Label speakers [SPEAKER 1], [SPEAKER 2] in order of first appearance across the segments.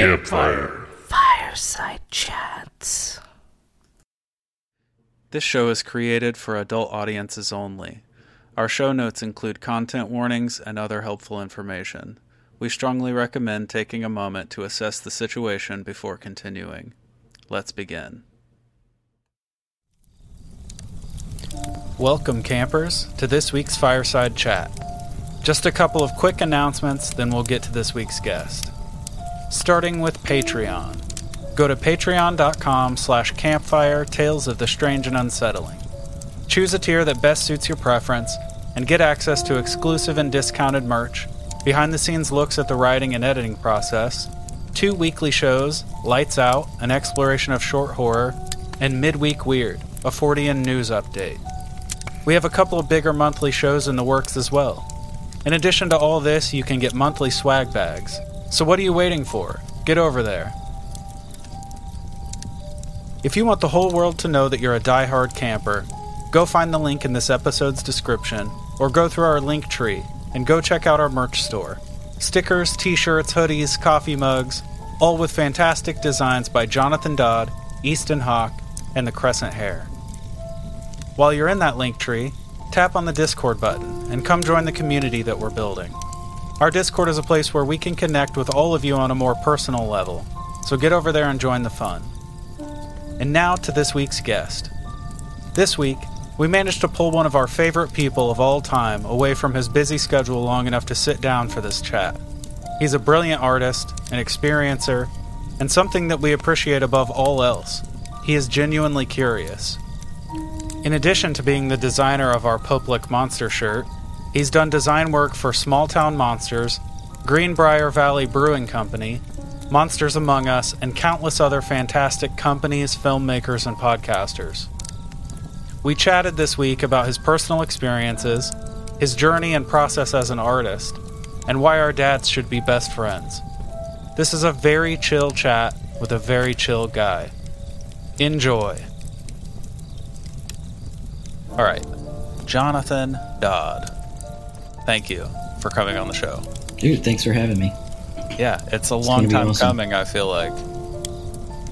[SPEAKER 1] Campfire.
[SPEAKER 2] Fireside chats.
[SPEAKER 3] This show is created for adult audiences only. Our show notes include content warnings and other helpful information. We strongly recommend taking a moment to assess the situation before continuing. Let's begin. Welcome, campers, to this week's Fireside Chat. Just a couple of quick announcements, then we'll get to this week's guest. Starting with Patreon. Go to patreon.com slash campfire tales of the strange and unsettling. Choose a tier that best suits your preference and get access to exclusive and discounted merch, behind the scenes looks at the writing and editing process, two weekly shows, Lights Out, an exploration of short horror, and Midweek Weird, a Fortean news update. We have a couple of bigger monthly shows in the works as well. In addition to all this, you can get monthly swag bags. So what are you waiting for? Get over there. If you want the whole world to know that you're a die-hard camper, go find the link in this episode's description or go through our link tree and go check out our merch store. Stickers, t-shirts, hoodies, coffee mugs, all with fantastic designs by Jonathan Dodd, Easton Hawk, and the Crescent Hair. While you're in that link tree, tap on the Discord button and come join the community that we're building. Our Discord is a place where we can connect with all of you on a more personal level, so get over there and join the fun. And now to this week's guest. This week, we managed to pull one of our favorite people of all time away from his busy schedule long enough to sit down for this chat. He's a brilliant artist, an experiencer, and something that we appreciate above all else. He is genuinely curious. In addition to being the designer of our Pope Lick Monster shirt, he's done design work for Small Town Monsters, Greenbrier Valley Brewing Company, Monsters Among Us, and countless other fantastic companies, filmmakers, and podcasters. We chatted this week about his personal experiences, his journey and process as an artist, and why our dads should be best friends. This is a very chill chat with a very chill guy. Enjoy. All right, Jonathan Dodd. Thank you for coming on the show.
[SPEAKER 4] Dude, thanks for having me.
[SPEAKER 3] Yeah, it's a long time
[SPEAKER 4] awesome.
[SPEAKER 3] coming, I feel like.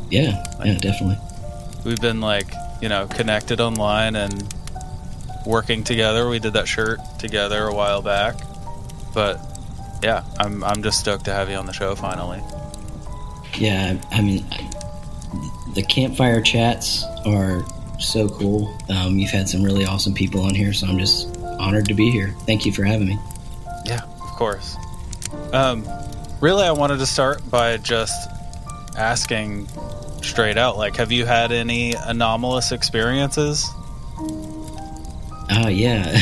[SPEAKER 4] Yeah, yeah, definitely.
[SPEAKER 3] We've been like, you know, connected online and working together. We did that shirt together a while back. But yeah, I'm I'm just stoked to have you on the show finally.
[SPEAKER 4] Yeah, I mean, I- the campfire chats are so cool. Um, you've had some really awesome people on here, so I'm just honored to be here. Thank you for having me.
[SPEAKER 3] Yeah, of course. Um, really, I wanted to start by just asking straight out, like, have you had any anomalous experiences?
[SPEAKER 4] Oh yeah,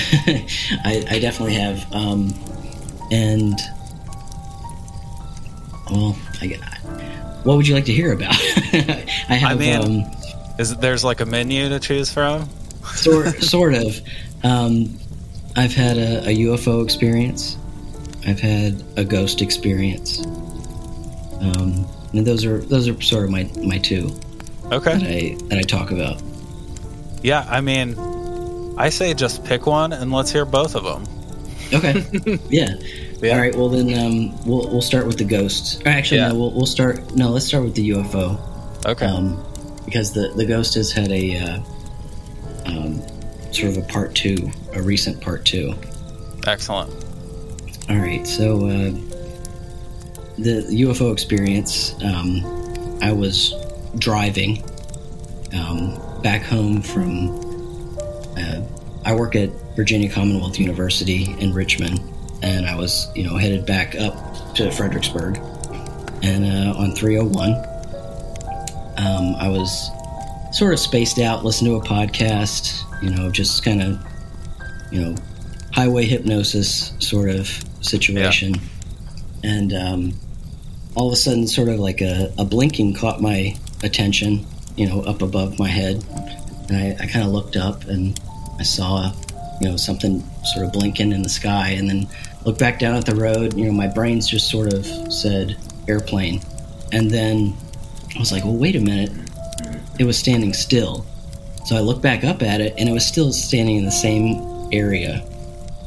[SPEAKER 4] I, I definitely have. Um, and well, I, what would you like to hear about? I have
[SPEAKER 3] mean-
[SPEAKER 4] um,
[SPEAKER 3] Is there's like a menu to choose from?
[SPEAKER 4] sort sort of. Um, I've had a, a UFO experience. I've had a ghost experience. Um, and those are those are sort of my my two
[SPEAKER 3] Okay.
[SPEAKER 4] that I that I talk about.
[SPEAKER 3] Yeah, I mean, I say just pick one and let's hear both of them.
[SPEAKER 4] Okay. yeah.
[SPEAKER 3] Yeah.
[SPEAKER 4] All right. Well, then um, we'll we'll start with the ghosts. Actually,
[SPEAKER 3] Yeah.
[SPEAKER 4] no. We'll, we'll start. No, let's start with the UFO.
[SPEAKER 3] Okay.
[SPEAKER 4] Um, because the the ghost has had a uh, um, sort of a part two, a recent part two.
[SPEAKER 3] Excellent.
[SPEAKER 4] All right, so uh, the UFO experience. Um, I was driving um, back home from. Uh, I work at Virginia Commonwealth University in Richmond, and I was, you know, headed back up to Fredericksburg, and uh, on 301, um, I was sort of spaced out, listening to a podcast, you know, just kind of, you know, highway hypnosis sort of situation. And um, all of a sudden, sort of like a, a blinking caught my attention, you know, up above my head. And I, I kind of looked up and I saw, you know, something sort of blinking in the sky. And then looked back down at the road. You know, my brains just sort of said airplane. And then I was like, well, wait a minute. It was standing still. So I looked back up at it and it was still standing in the same area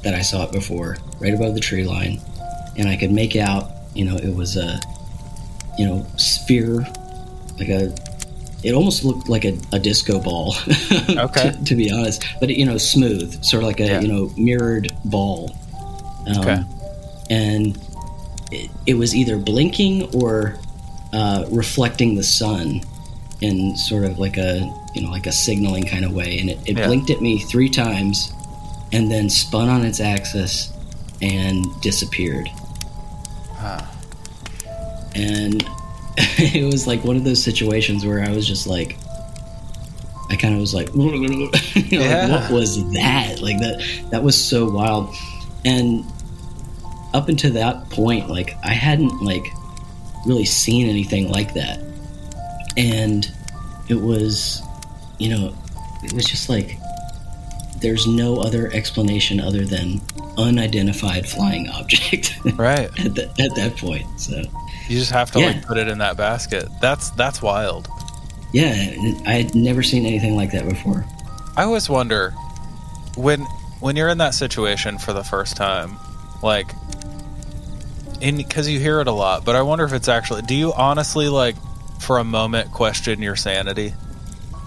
[SPEAKER 4] that I saw it before, right above the tree line. And I could make out, you know, it was a you know, sphere, like a. It almost looked like a, a disco ball,
[SPEAKER 3] Okay.
[SPEAKER 4] to, to be honest. But you know, smooth, sort of like a
[SPEAKER 3] Yeah.
[SPEAKER 4] you know mirrored ball. Um,
[SPEAKER 3] Okay.
[SPEAKER 4] And it, it was either blinking or uh, reflecting the sun in sort of like a you know like a signaling kind of way. And it, it
[SPEAKER 3] Yeah.
[SPEAKER 4] blinked at me three times, and then spun on its axis and disappeared. And it was like one of those situations where I was just like, I kind of was like, you know, like, what was that? Like that, that was so wild. And up until that point, like I hadn't like really seen anything like that. And it was, you know, it was just like, there's no other explanation other than unidentified flying object
[SPEAKER 3] Right.
[SPEAKER 4] at, the, at that point. So,
[SPEAKER 3] You just have to
[SPEAKER 4] Yeah.
[SPEAKER 3] like put it in that basket. That's that's wild.
[SPEAKER 4] yeah, I had never seen anything like that before.
[SPEAKER 3] I always wonder when when you're in that situation for the first time, like in because you hear it a lot, but I wonder if it's actually do you honestly like for a moment question your sanity?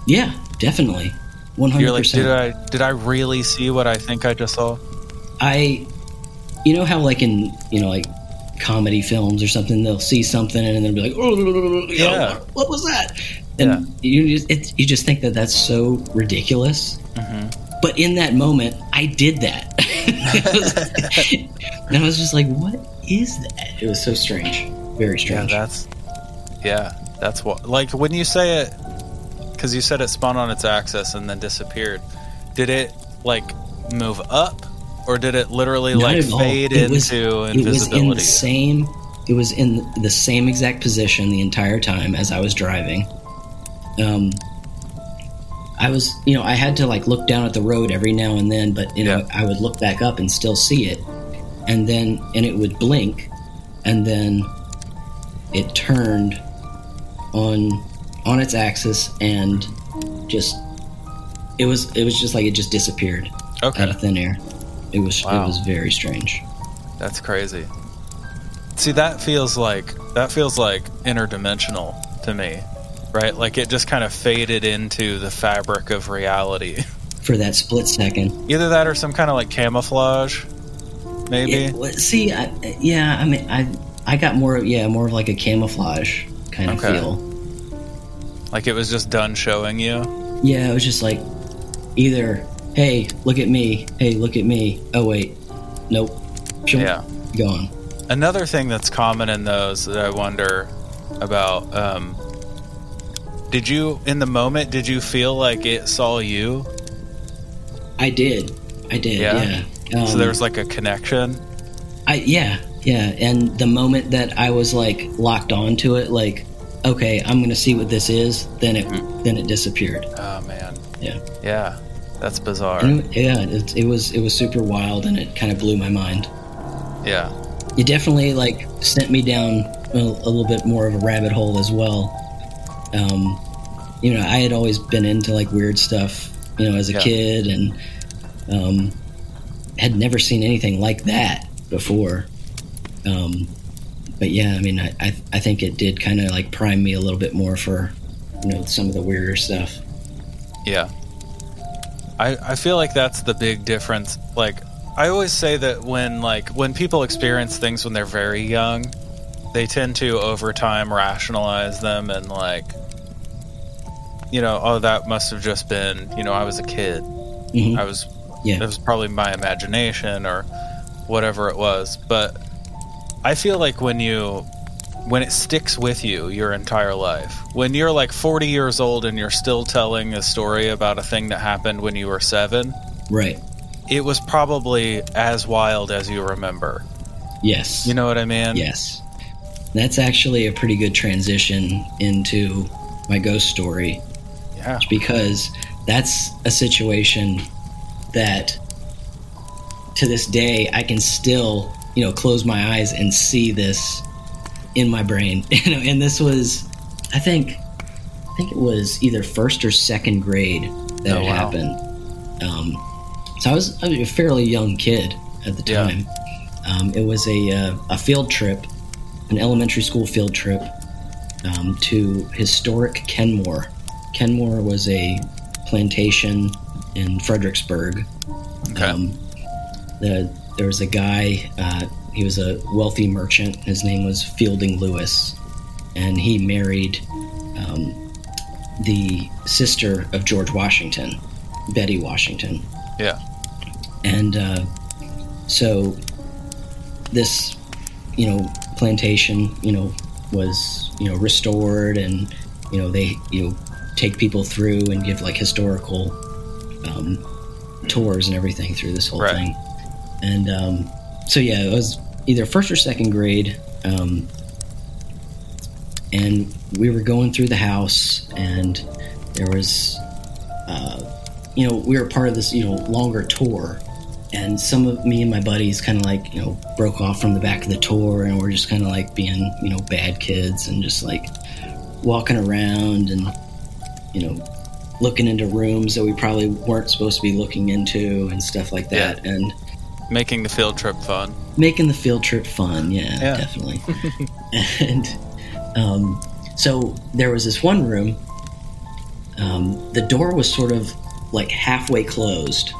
[SPEAKER 4] Yeah, definitely.
[SPEAKER 3] You're like,
[SPEAKER 4] 100%.
[SPEAKER 3] did I did I really see what I think I just saw?
[SPEAKER 4] I, you know how like in you know like comedy films or something, they'll see something and then they'll be like, oh,
[SPEAKER 3] Yeah.
[SPEAKER 4] what was that? And you just it, you just think that that's so ridiculous.
[SPEAKER 3] Mm-hmm.
[SPEAKER 4] But in that moment, I did that, and I was just like, what is that? It was so strange, very
[SPEAKER 3] Yeah,
[SPEAKER 4] strange.
[SPEAKER 3] that's yeah, that's what like when you say it because you said it spun on its axis and then disappeared. Did it like move up, or did it literally
[SPEAKER 4] Not
[SPEAKER 3] like fade
[SPEAKER 4] It was-
[SPEAKER 3] into
[SPEAKER 4] it was in the same it was in the same exact position the entire time as i was driving um i was you know i had to like look down at the road every now and then but you know
[SPEAKER 3] Yeah.
[SPEAKER 4] i would look back up and still see it and then and it would blink and then it turned on on its axis and just it was it was just like it just disappeared out of thin air it was
[SPEAKER 3] Wow.
[SPEAKER 4] it was very strange
[SPEAKER 3] that's crazy. See, that feels like that feels like interdimensional to me, right? Like it just kind of faded into the fabric of reality.
[SPEAKER 4] for that split second.
[SPEAKER 3] Either that or some kind of like camouflage, maybe.
[SPEAKER 4] Well, see, I, yeah, I mean, I I got more, yeah, more of like a camouflage kind of
[SPEAKER 3] Okay.
[SPEAKER 4] feel.
[SPEAKER 3] Like it was just done showing you.
[SPEAKER 4] Yeah, it was just like either, hey, look at me, hey, look at me. Oh wait, nope,
[SPEAKER 3] Yeah.
[SPEAKER 4] gone.
[SPEAKER 3] Another thing that's common in those that I wonder about um, did you, in the moment, did you feel like it saw you?
[SPEAKER 4] I did, I did,
[SPEAKER 3] Yeah?
[SPEAKER 4] yeah. Um,
[SPEAKER 3] so there was like a connection?
[SPEAKER 4] I yeah, yeah, and the moment that I was like locked onto it, like, okay, I'm gonna see what this is, then it then it disappeared.
[SPEAKER 3] Oh, man.
[SPEAKER 4] Yeah.
[SPEAKER 3] Yeah. That's bizarre.
[SPEAKER 4] It- yeah, it, it was it was super wild, and it kind of blew my mind.
[SPEAKER 3] Yeah.
[SPEAKER 4] it definitely like sent me down a, a little bit more of a rabbit hole as well. Um, you know, I had always been into like weird stuff, you know, as a
[SPEAKER 3] Yeah.
[SPEAKER 4] kid, and um, had never seen anything like that before. Um, but yeah, I mean, I I, I think it did kind of like prime me a little bit more for you know some of the weirder stuff.
[SPEAKER 3] Yeah. I, I feel like that's the big difference. Like, I always say that when like when people experience things when they're very young, they tend to over time rationalize them and like you know, oh that must have just been, you know, I was a kid.
[SPEAKER 4] Mhm.
[SPEAKER 3] I was
[SPEAKER 4] Yeah.
[SPEAKER 3] it was probably my imagination or whatever it was. But I feel like when you when it sticks with you your entire life, when you're like 40 years old and you're still telling a story about a thing that happened when you were seven,
[SPEAKER 4] Right.
[SPEAKER 3] it was probably as wild as you remember.
[SPEAKER 4] Yes.
[SPEAKER 3] You know what I mean?
[SPEAKER 4] Yes. That's actually a pretty good transition into my ghost story
[SPEAKER 3] Yeah.
[SPEAKER 4] because that's a situation that to this day I can still, you know, close my eyes and see this in my brain. You know, and this was I think I think it was either first or second grade that
[SPEAKER 3] Oh,
[SPEAKER 4] it
[SPEAKER 3] wow.
[SPEAKER 4] happened. Um, so I was, I was a fairly young kid at the
[SPEAKER 3] Yeah.
[SPEAKER 4] time. Um, it was a uh, a field trip, an elementary school field trip, um, to historic Kenmore. Kenmore was a plantation in Fredericksburg.
[SPEAKER 3] Okay.
[SPEAKER 4] Um, the, there was a guy, uh, he was a wealthy merchant. His name was Fielding Lewis, and he married um, the sister of George Washington, Betty Washington.
[SPEAKER 3] yeah.
[SPEAKER 4] And uh, so this, you know, plantation, you know, was, you know, restored and, you know, they, you know, take people through and give like historical um, tours and everything through this whole
[SPEAKER 3] Right.
[SPEAKER 4] thing. And um, so, yeah, it was either first or second grade. Um, and we were going through the house and there was uh, you know we were part of this you know longer tour and some of me and my buddies kind of like you know broke off from the back of the tour and we're just kind of like being you know bad kids and just like walking around and you know looking into rooms that we probably weren't supposed to be looking into and stuff like that and
[SPEAKER 3] Making the field trip fun.
[SPEAKER 4] making the field trip fun. Yeah,
[SPEAKER 3] Yeah.
[SPEAKER 4] definitely. and um, so there was this one room. Um, the door was sort of like halfway closed,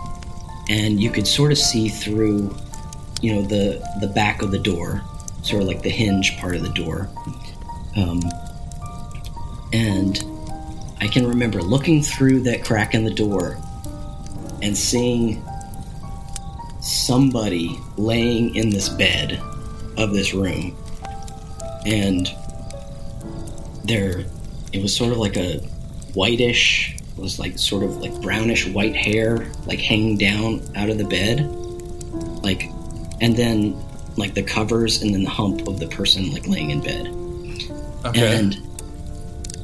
[SPEAKER 4] and you could sort of see through, you know, the the back of the door, sort of like the hinge part of the door. Um, and I can remember looking through that crack in the door and seeing somebody laying in this bed of this room and there it was sort of like a whitish it was like sort of like brownish white hair like hanging down out of the bed like and then like the covers and then the hump of the person like laying in bed
[SPEAKER 3] Okay.
[SPEAKER 4] and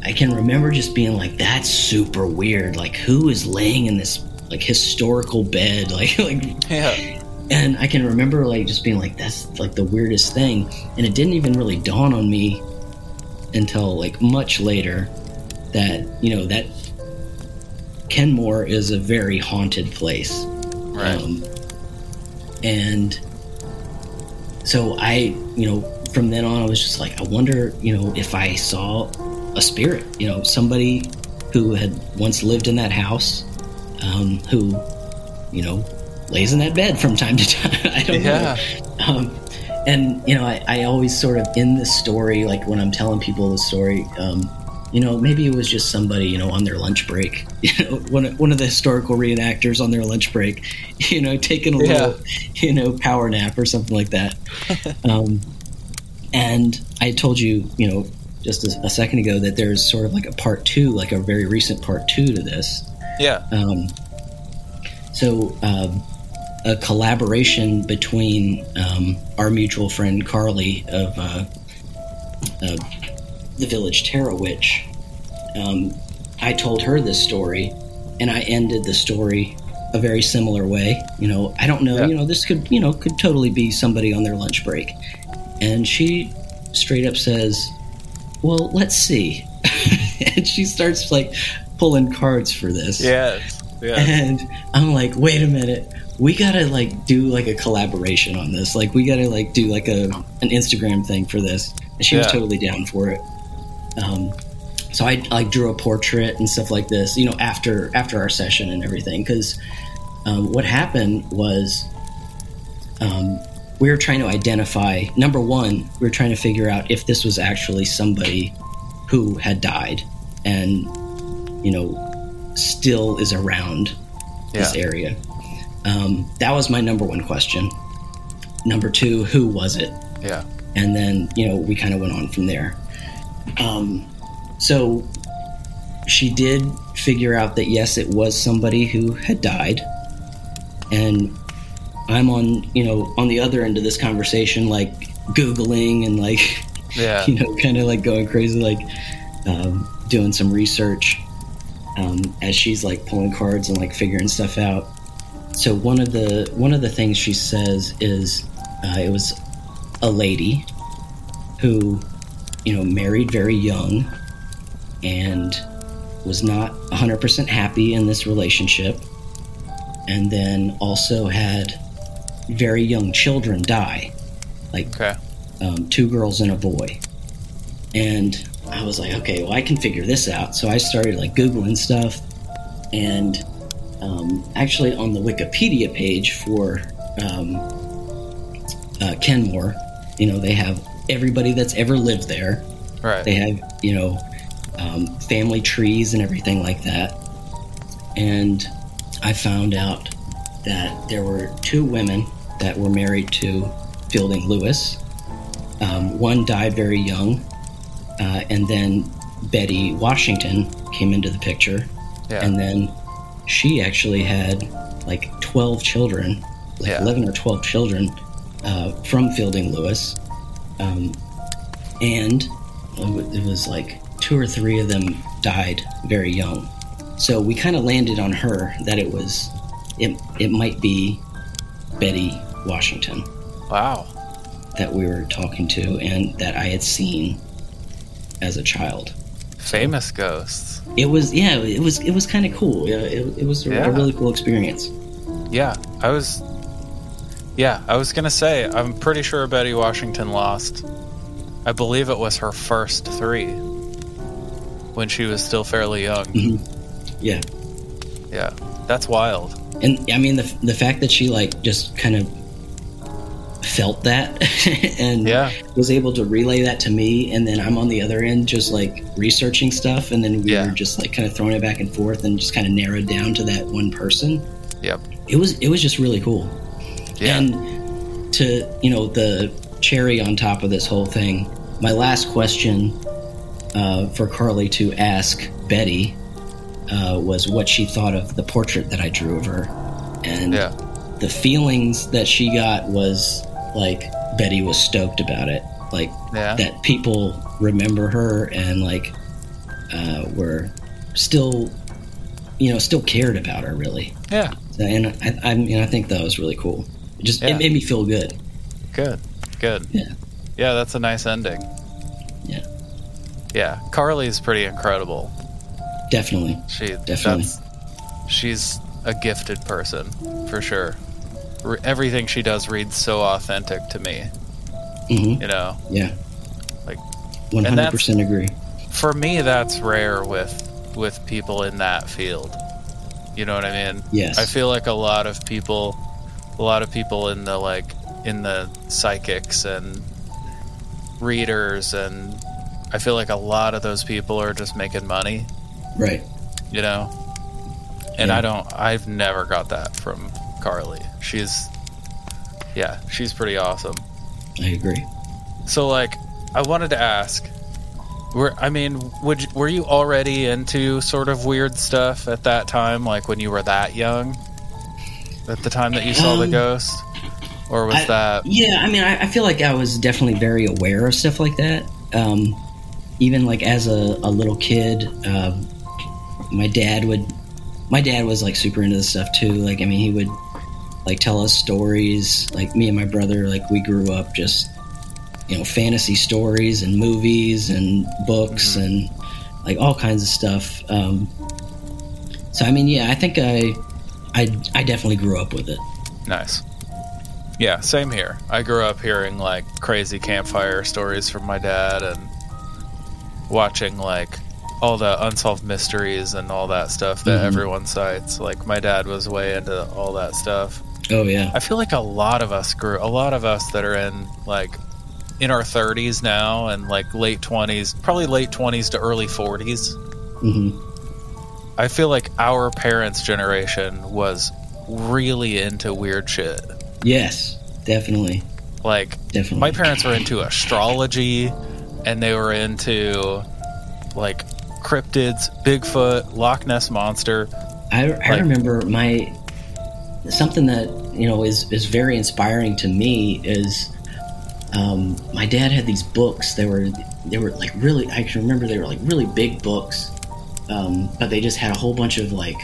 [SPEAKER 4] I can remember just being like, "That's super weird. Like, who is laying in this like historical bed? Like, like."
[SPEAKER 3] yeah.
[SPEAKER 4] And I can remember like just being like, "That's like the weirdest thing." And it didn't even really dawn on me until like much later that you know that Kenmore is a very haunted place.
[SPEAKER 3] Right.
[SPEAKER 4] Um, and so I, you know, from then on, I was just like, I wonder, you know, if I saw a spirit, you know, somebody who had once lived in that house, um, who, you know, lays in that bed from time to time. I don't
[SPEAKER 3] Yeah.
[SPEAKER 4] know. Um, and you know, I, I always sort of in the story, like when I'm telling people the story, um, you know, maybe it was just somebody, you know, on their lunch break, you know, one of, one of the historical reenactors on their lunch break, you know, taking a
[SPEAKER 3] Yeah.
[SPEAKER 4] little, you know, power nap or something like that. um, and I told you, you know, just a, a second ago that there's sort of like a part two, like a very recent part two to this.
[SPEAKER 3] Yeah.
[SPEAKER 4] Um, so, um, a collaboration between um, our mutual friend Carly of uh, uh, the Village Terra Witch. Um, I told her this story, and I ended the story a very similar way. You know, I don't know.
[SPEAKER 3] Yeah.
[SPEAKER 4] You know, this could you know could totally be somebody on their lunch break, and she straight up says, "Well, let's see," and she starts like pulling cards for this.
[SPEAKER 3] Yes. Yeah.
[SPEAKER 4] And I'm like, wait a minute. We gotta like do like a collaboration on this. Like we gotta like do like a an Instagram thing for this. And she was totally down for it. Um, so I like drew a portrait and stuff like this. You know, after after our session and everything. Because um, what happened was um, we were trying to identify. Number one, we were trying to figure out if this was actually somebody who had died and you know still is around this
[SPEAKER 3] Yeah.
[SPEAKER 4] area. Um, that was my number one question. Number two, who was it?
[SPEAKER 3] Yeah.
[SPEAKER 4] And then, you know, we kind of went on from there. Um, so she did figure out that yes, it was somebody who had died. And I'm on, you know, on the other end of this conversation, like Googling and like,
[SPEAKER 3] Yeah.
[SPEAKER 4] you know, kind of like going crazy, like um, doing some research um, as she's like pulling cards and like figuring stuff out. So one of the one of the things she says is uh, it was a lady who, you know, married very young and was not 100% happy in this relationship, and then also had very young children die, like
[SPEAKER 3] Okay.
[SPEAKER 4] um, two girls and a boy. And I was like, okay, well, I can figure this out. So I started like Googling stuff. And um, actually, on the Wikipedia page for um, uh, Kenmore, you know, they have everybody that's ever lived there.
[SPEAKER 3] Right.
[SPEAKER 4] They have, you know, um, family trees and everything like that. And I found out that there were two women that were married to Fielding Lewis. Um, one died very young, uh, and then Betty Washington came into the picture,
[SPEAKER 3] yeah.
[SPEAKER 4] and then she actually had like 12 children, like
[SPEAKER 3] Yeah.
[SPEAKER 4] 11 or 12 children uh, from Fielding Lewis. Um, and it was like two or three of them died very young. So we kind of landed on her that it was, it, it might be Betty Washington
[SPEAKER 3] wow.
[SPEAKER 4] that we were talking to and that I had seen as a child.
[SPEAKER 3] Famous ghosts.
[SPEAKER 4] It was, yeah, it was, it was kind of cool. Yeah, it, it was a,
[SPEAKER 3] Yeah.
[SPEAKER 4] a really cool experience.
[SPEAKER 3] Yeah, I was. Yeah, I was gonna say I'm pretty sure Betty Washington lost. I believe it was her first three when she was still fairly young. Mm-hmm.
[SPEAKER 4] Yeah.
[SPEAKER 3] Yeah, that's wild.
[SPEAKER 4] And I mean, the, the fact that she like just kind of felt that and
[SPEAKER 3] Yeah.
[SPEAKER 4] was able to relay that to me and then i'm on the other end just like researching stuff and then we
[SPEAKER 3] Yeah.
[SPEAKER 4] were just like kind of throwing it back and forth and just kind of narrowed down to that one person
[SPEAKER 3] Yep.
[SPEAKER 4] it was it was just really cool
[SPEAKER 3] Yeah.
[SPEAKER 4] and to you know the cherry on top of this whole thing my last question uh, for carly to ask betty uh, was what she thought of the portrait that i drew of her and
[SPEAKER 3] yeah.
[SPEAKER 4] the feelings that she got was like Betty was stoked about it. Like
[SPEAKER 3] Yeah.
[SPEAKER 4] that people remember her and like uh, were still, you know, still cared about her really.
[SPEAKER 3] Yeah.
[SPEAKER 4] So, and I, I mean, I think that was really cool. It just
[SPEAKER 3] Yeah.
[SPEAKER 4] it made me feel good.
[SPEAKER 3] Good. Good.
[SPEAKER 4] Yeah.
[SPEAKER 3] Yeah, that's a nice ending.
[SPEAKER 4] Yeah,
[SPEAKER 3] Yeah. Carly's pretty incredible.
[SPEAKER 4] definitely.
[SPEAKER 3] She
[SPEAKER 4] Definitely.
[SPEAKER 3] She's a gifted person for sure. Everything she does reads so authentic to me.
[SPEAKER 4] hmm
[SPEAKER 3] You know,
[SPEAKER 4] Yeah,
[SPEAKER 3] like
[SPEAKER 4] One hundred percent agree.
[SPEAKER 3] for me, that's rare with with people in that field. You know what I mean?
[SPEAKER 4] Yes.
[SPEAKER 3] I feel like a lot of people, a lot of people in the like in the psychics and readers, and I feel like a lot of those people are just making money.
[SPEAKER 4] Right.
[SPEAKER 3] you know and
[SPEAKER 4] Yeah.
[SPEAKER 3] i don't i've never got that from carly she's yeah she's pretty awesome
[SPEAKER 4] I agree.
[SPEAKER 3] so like i wanted to ask were i mean would you, were you already into sort of weird stuff at that time like when you were that young at the time that you saw the
[SPEAKER 4] Um,
[SPEAKER 3] ghost or was
[SPEAKER 4] I-
[SPEAKER 3] that
[SPEAKER 4] Yeah, I mean, I, I feel like I was definitely very aware of stuff like that. Um, even like as a, a little kid, um, my dad would. My dad was like super into this stuff too. Like, I mean, he would like tell us stories. Like me and my brother, like we grew up just you know fantasy stories and movies and books and like all kinds of stuff. Um, so I mean, yeah, I think I, I, I definitely grew up with it.
[SPEAKER 3] Nice. Yeah, same here. I grew up hearing like crazy campfire stories from my dad and watching like all the unsolved mysteries and all that stuff that
[SPEAKER 4] Mhm.
[SPEAKER 3] everyone cites. Like my dad was way into all that stuff.
[SPEAKER 4] Oh yeah,
[SPEAKER 3] I feel like a lot of us grew a lot of us that are in like in our 30s now and like late 20s, probably late 20s to early 40s.
[SPEAKER 4] hmm
[SPEAKER 3] I feel like our parents' generation was really into weird shit.
[SPEAKER 4] yes, definitely.
[SPEAKER 3] Like
[SPEAKER 4] Definitely.
[SPEAKER 3] my parents were into astrology and they were into like cryptids, Bigfoot, Loch Ness monster.
[SPEAKER 4] I, I
[SPEAKER 3] Like-
[SPEAKER 4] remember my something that you know is is very inspiring to me is um, my dad had these books. They were they were like really. I can remember they were like really big books, um, but they just had a whole bunch of like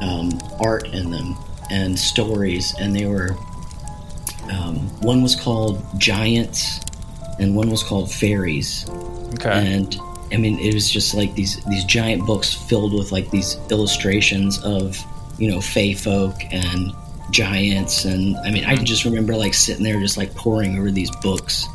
[SPEAKER 4] um, art in them and stories, and they were. Um, one was called Giants, and one was called Fairies
[SPEAKER 3] Okay.
[SPEAKER 4] and I mean it was just like these these giant books filled with like these illustrations of you know fey folk and giants and I mean I can just remember like sitting there just like poring over these books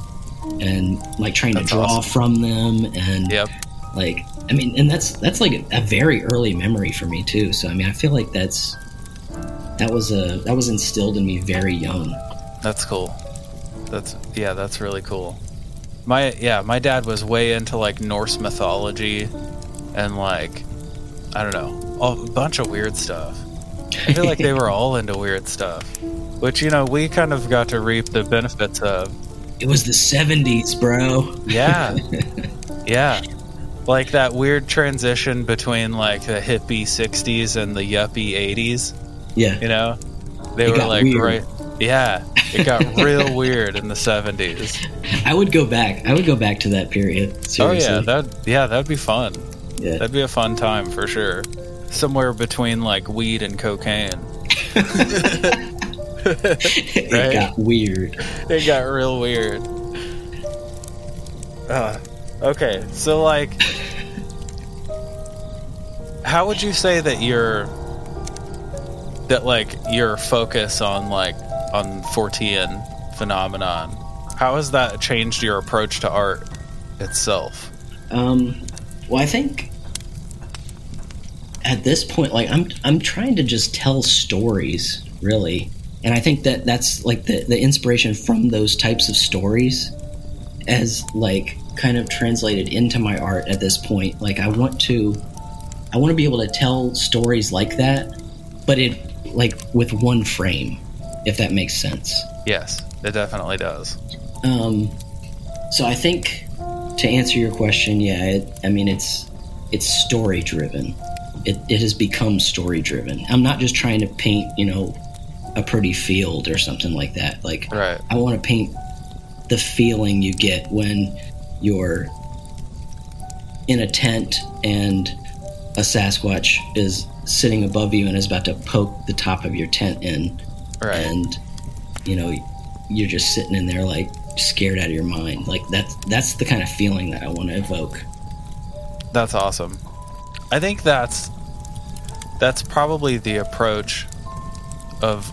[SPEAKER 4] and like trying
[SPEAKER 3] That's
[SPEAKER 4] to draw
[SPEAKER 3] awesome.
[SPEAKER 4] from them and
[SPEAKER 3] Yep.
[SPEAKER 4] like I mean, and that's that's like a, very early memory for me too. So I mean, I feel like that's that was a that was instilled in me very young.
[SPEAKER 3] That's cool. That's yeah, that's really cool. My yeah, my dad was way into like Norse mythology and like I don't know, a bunch of weird stuff. I feel like they were all into weird stuff, which you know we kind of got to reap the benefits of.
[SPEAKER 4] It was the '70s, bro.
[SPEAKER 3] Yeah, yeah, like that weird transition between like the hippie '60s and the yuppie '80s.
[SPEAKER 4] Yeah,
[SPEAKER 3] You know, they
[SPEAKER 4] It
[SPEAKER 3] were like
[SPEAKER 4] weird.
[SPEAKER 3] right. Yeah, it got real weird in the '70s.
[SPEAKER 4] I would go back. I would go back to that period. Seriously.
[SPEAKER 3] Oh yeah, that yeah, that'd be fun.
[SPEAKER 4] yeah.
[SPEAKER 3] That'd be a fun time for sure. Somewhere between like weed and cocaine.
[SPEAKER 4] it
[SPEAKER 3] right.
[SPEAKER 4] got weird.
[SPEAKER 3] It got real weird. Uh, okay, so like, how would you say that your that like your focus on like on Fortean phenomenon? How has that changed your approach to art itself?
[SPEAKER 4] Um, well, I think at this point, like I'm, I'm trying to just tell stories, really, and I think that that's like the the inspiration from those types of stories, as like kind of translated into my art at this point. Like I want to, I want to be able to tell stories like that, but it like with one frame, if that makes sense.
[SPEAKER 3] Yes, it definitely does.
[SPEAKER 4] Um, so I think to answer your question, yeah, it, I mean it's it's story driven. It it has become story driven. I'm not just trying to paint, you know, a pretty field or something like that. Like
[SPEAKER 3] Right.
[SPEAKER 4] I want to paint the feeling you get when you're in a tent and a Sasquatch is sitting above you and is about to poke the top of your tent in
[SPEAKER 3] Right.
[SPEAKER 4] and you know you're just sitting in there like scared out of your mind like that's that's the kind of feeling that i want to evoke
[SPEAKER 3] That's awesome. I think that's that's probably the approach of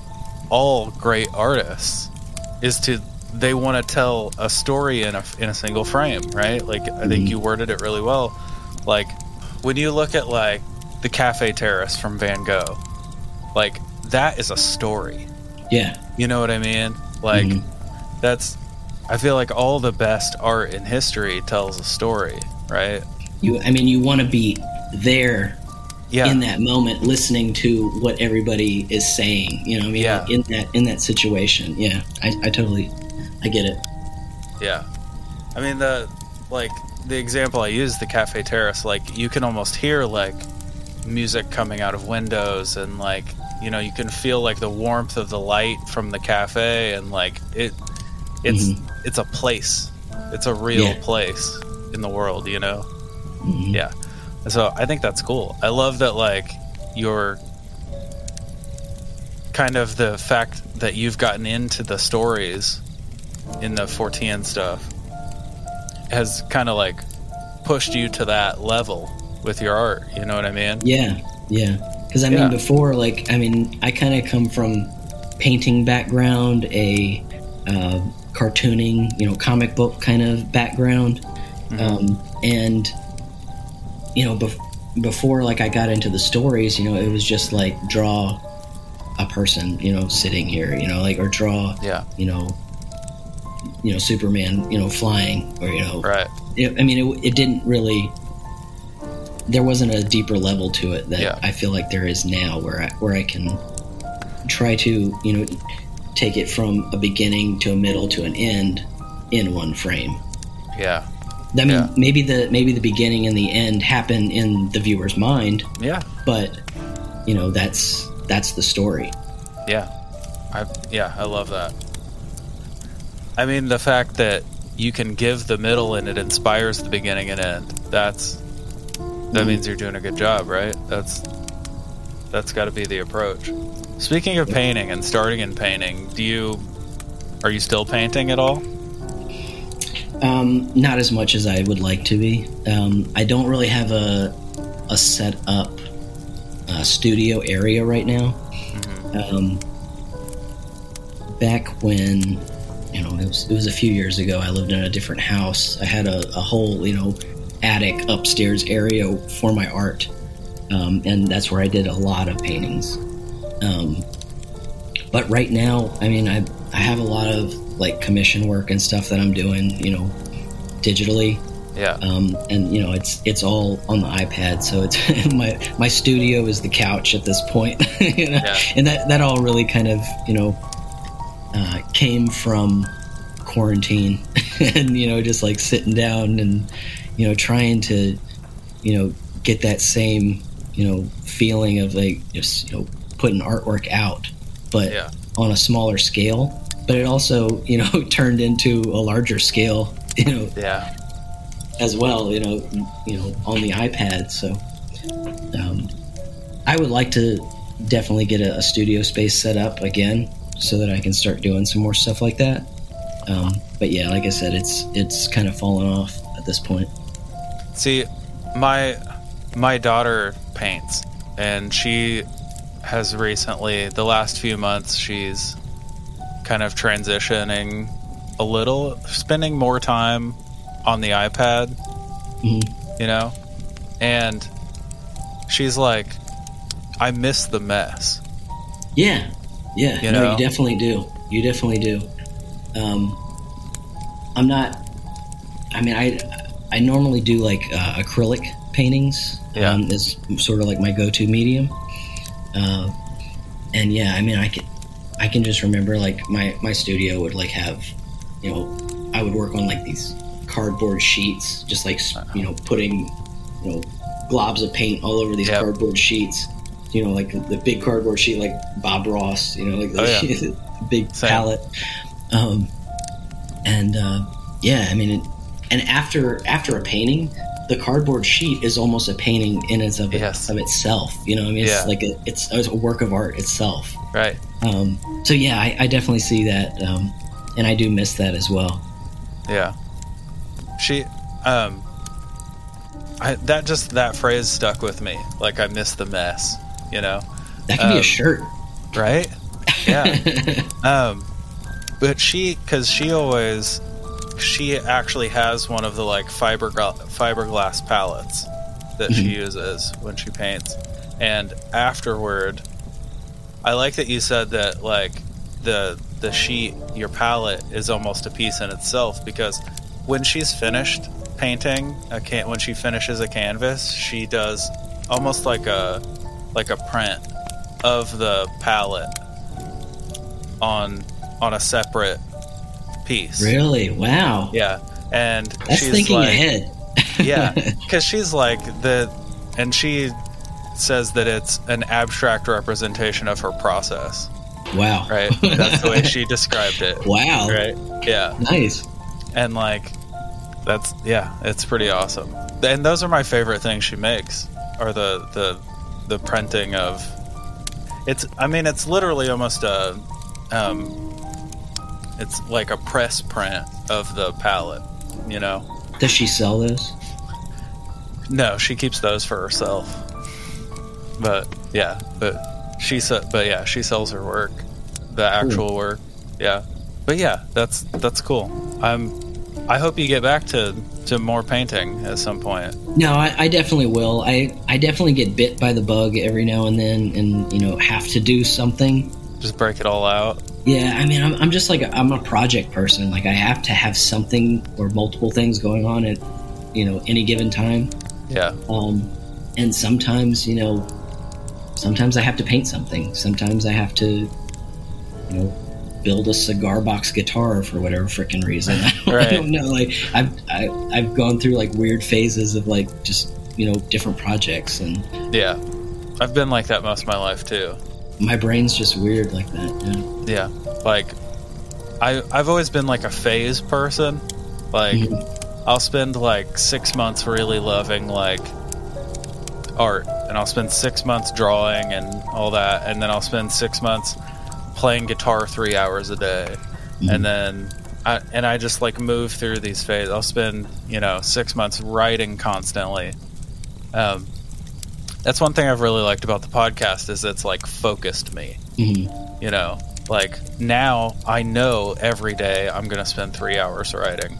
[SPEAKER 3] all great artists is to they want to tell a story in a in a single frame, right? Like I think
[SPEAKER 4] Mhm.
[SPEAKER 3] you worded it really well. Like when you look at like the Cafe Terrace from Van Gogh, like that is a story.
[SPEAKER 4] yeah
[SPEAKER 3] You know what I mean? Like
[SPEAKER 4] Mhm.
[SPEAKER 3] that's I feel like all the best art in history tells a story, right?
[SPEAKER 4] you i mean you want to be there
[SPEAKER 3] Yeah.
[SPEAKER 4] in that moment listening to what everybody is saying you know what i mean
[SPEAKER 3] Yeah.
[SPEAKER 4] In that in that situation yeah I, I totally i get it
[SPEAKER 3] Yeah. I mean the like the example I used, the cafe terrace, like you can almost hear like music coming out of windows and like you know, you can feel like the warmth of the light from the cafe and like it it's it's a place. It's a real
[SPEAKER 4] Yeah.
[SPEAKER 3] place in the world, you know?
[SPEAKER 4] Mhm.
[SPEAKER 3] Yeah. So I think that's cool. I love that like you're kind of the fact that you've gotten into the stories in the Fortean stuff has kind of like pushed you to that level with your art. You know what I mean?
[SPEAKER 4] Yeah, yeah. Because I mean,
[SPEAKER 3] Yeah.
[SPEAKER 4] before, like, I mean, I kind of come from painting background, a uh, cartooning, you know, comic book kind of background, um, and you know, bef- before like I got into the stories, you know, it was just like draw a person, you know, sitting here, you know, like or draw,
[SPEAKER 3] Yeah.
[SPEAKER 4] you know, you know, Superman, you know, flying, or you know,
[SPEAKER 3] Right.
[SPEAKER 4] it, I mean, it, it didn't really. There wasn't a deeper level to it that
[SPEAKER 3] Yeah.
[SPEAKER 4] I feel like there is now, where I, where I can try to you know take it from a beginning to a middle to an end in one frame.
[SPEAKER 3] Yeah.
[SPEAKER 4] I mean,
[SPEAKER 3] Yeah.
[SPEAKER 4] maybe the maybe the beginning and the end happen in the viewer's mind,
[SPEAKER 3] Yeah.
[SPEAKER 4] but you know that's that's the story.
[SPEAKER 3] Yeah. I yeah, I love that. I mean the fact that you can give the middle and it inspires the beginning and end. That's that
[SPEAKER 4] Mhm.
[SPEAKER 3] means you're doing a good job, right? That's that's got to be the approach. Speaking of painting and starting in painting, do you are you still painting at all?
[SPEAKER 4] Um, not as much as I would like to be. Um, I don't really have a a set up uh, studio area right now. Um, back when you know, it was, it was a few years ago. I lived in a different house. I had a, a whole, you know, attic upstairs area for my art. Um, and that's where I did a lot of paintings. Um, but right now, I mean, I, I have a lot of like commission work and stuff that I'm doing, you know, digitally.
[SPEAKER 3] Yeah.
[SPEAKER 4] Um, and you know, it's it's all on the iPad, so it's my my studio is the couch at this point, you know?
[SPEAKER 3] Yeah.
[SPEAKER 4] and that that all really kind of you know uh, came from quarantine, and you know, just like sitting down and you know trying to you know get that same you know feeling of like just you know putting artwork out, but
[SPEAKER 3] Yeah.
[SPEAKER 4] on a smaller scale. But it also you know turned into a larger scale, you know,
[SPEAKER 3] Yeah.
[SPEAKER 4] as well, you know, you know, on the iPad. So, um, I would like to definitely get a, a studio space set up again, so that I can start doing some more stuff like that. Um, but yeah, like I said, it's it's kind of fallen off at this point.
[SPEAKER 3] See, my my daughter paints, and she has recently, the last few months, she's kind of transitioning a little, spending more time on the iPad,
[SPEAKER 4] Mhm.
[SPEAKER 3] you know, and she's like, I miss the mess.
[SPEAKER 4] Yeah, yeah,
[SPEAKER 3] You
[SPEAKER 4] no,
[SPEAKER 3] know?
[SPEAKER 4] you definitely do. You definitely do. Um, I'm not. I mean, I I normally do like uh, acrylic paintings.
[SPEAKER 3] Yeah.
[SPEAKER 4] um, is sort of like my go-to medium. Uh, and yeah, I mean, I can I can just remember like my my studio would like have, you know, I would work on like these cardboard sheets, just like you know, putting you know globs of paint all over these
[SPEAKER 3] Yep.
[SPEAKER 4] cardboard sheets. You know, like the, big cardboard sheet, like Bob Ross. You know, like the,
[SPEAKER 3] Oh, yeah.
[SPEAKER 4] big
[SPEAKER 3] Same.
[SPEAKER 4] palette. Um, and uh, yeah, I mean, it, and after after a painting, the cardboard sheet is almost a painting in and of, it- of itself. You know, I mean,
[SPEAKER 3] Yeah.
[SPEAKER 4] it's like a, it's, it's a work of art itself.
[SPEAKER 3] Right.
[SPEAKER 4] Um, so yeah, I, I definitely see that, um, and I do miss that as well.
[SPEAKER 3] Yeah. She um I that just that phrase stuck with me. Like I miss the mess, you know.
[SPEAKER 4] That could be
[SPEAKER 3] Um,
[SPEAKER 4] a shirt.
[SPEAKER 3] Right? Yeah. um but she cuz she always she actually has one of the like fiber fiberglass palettes that she uses when she paints. And afterward I like that you said that like the the sheet your palette is almost a piece in itself because when she's finished painting a can when she finishes a canvas she does almost like a like a print of the palette on on a separate piece
[SPEAKER 4] Really? Wow.
[SPEAKER 3] yeah and
[SPEAKER 4] That's
[SPEAKER 3] she's
[SPEAKER 4] thinking
[SPEAKER 3] like,
[SPEAKER 4] ahead.
[SPEAKER 3] yeah because she's like the and she says that it's an abstract representation of her process
[SPEAKER 4] Wow.
[SPEAKER 3] right that's the way she described it
[SPEAKER 4] Wow.
[SPEAKER 3] right yeah
[SPEAKER 4] Nice.
[SPEAKER 3] and like that's yeah it's pretty awesome and those are my favorite things she makes are the the the printing of it's i mean it's literally almost a um it's like a press print of the palette you know
[SPEAKER 4] Does she sell those?
[SPEAKER 3] no she keeps those for herself but yeah but she said but yeah she sells her work the actual work yeah but yeah that's that's cool i'm i hope you get back to to more painting at some point
[SPEAKER 4] No, I, I definitely will. I, I definitely get bit by the bug every now and then, and you know have to do something.
[SPEAKER 3] just break it all out
[SPEAKER 4] Yeah, I mean, I'm, I'm just like a, I'm a project person. Like I have to have something or multiple things going on at you know any given time.
[SPEAKER 3] yeah
[SPEAKER 4] Um, and sometimes you know, sometimes I have to paint something. Sometimes I have to, you know, build a cigar box guitar for whatever freaking reason. I don't, I don't know. Like I've I, I've gone through like weird phases of like just you know different projects, and
[SPEAKER 3] yeah i've been like that most of my life too
[SPEAKER 4] my brain's just weird like that. Yeah.
[SPEAKER 3] yeah like i i've always been like a phase person like
[SPEAKER 4] Mhm.
[SPEAKER 3] i'll spend like six months really loving like art and i'll spend six months drawing and all that and then i'll spend six months playing guitar three hours a day
[SPEAKER 4] Mhm.
[SPEAKER 3] and then I, and i just like move through these phases i'll spend you know six months writing constantly um, that's one thing i've really liked about the podcast is it's like focused me
[SPEAKER 4] Mhm.
[SPEAKER 3] you know Like now, I know every day I'm gonna spend three hours writing.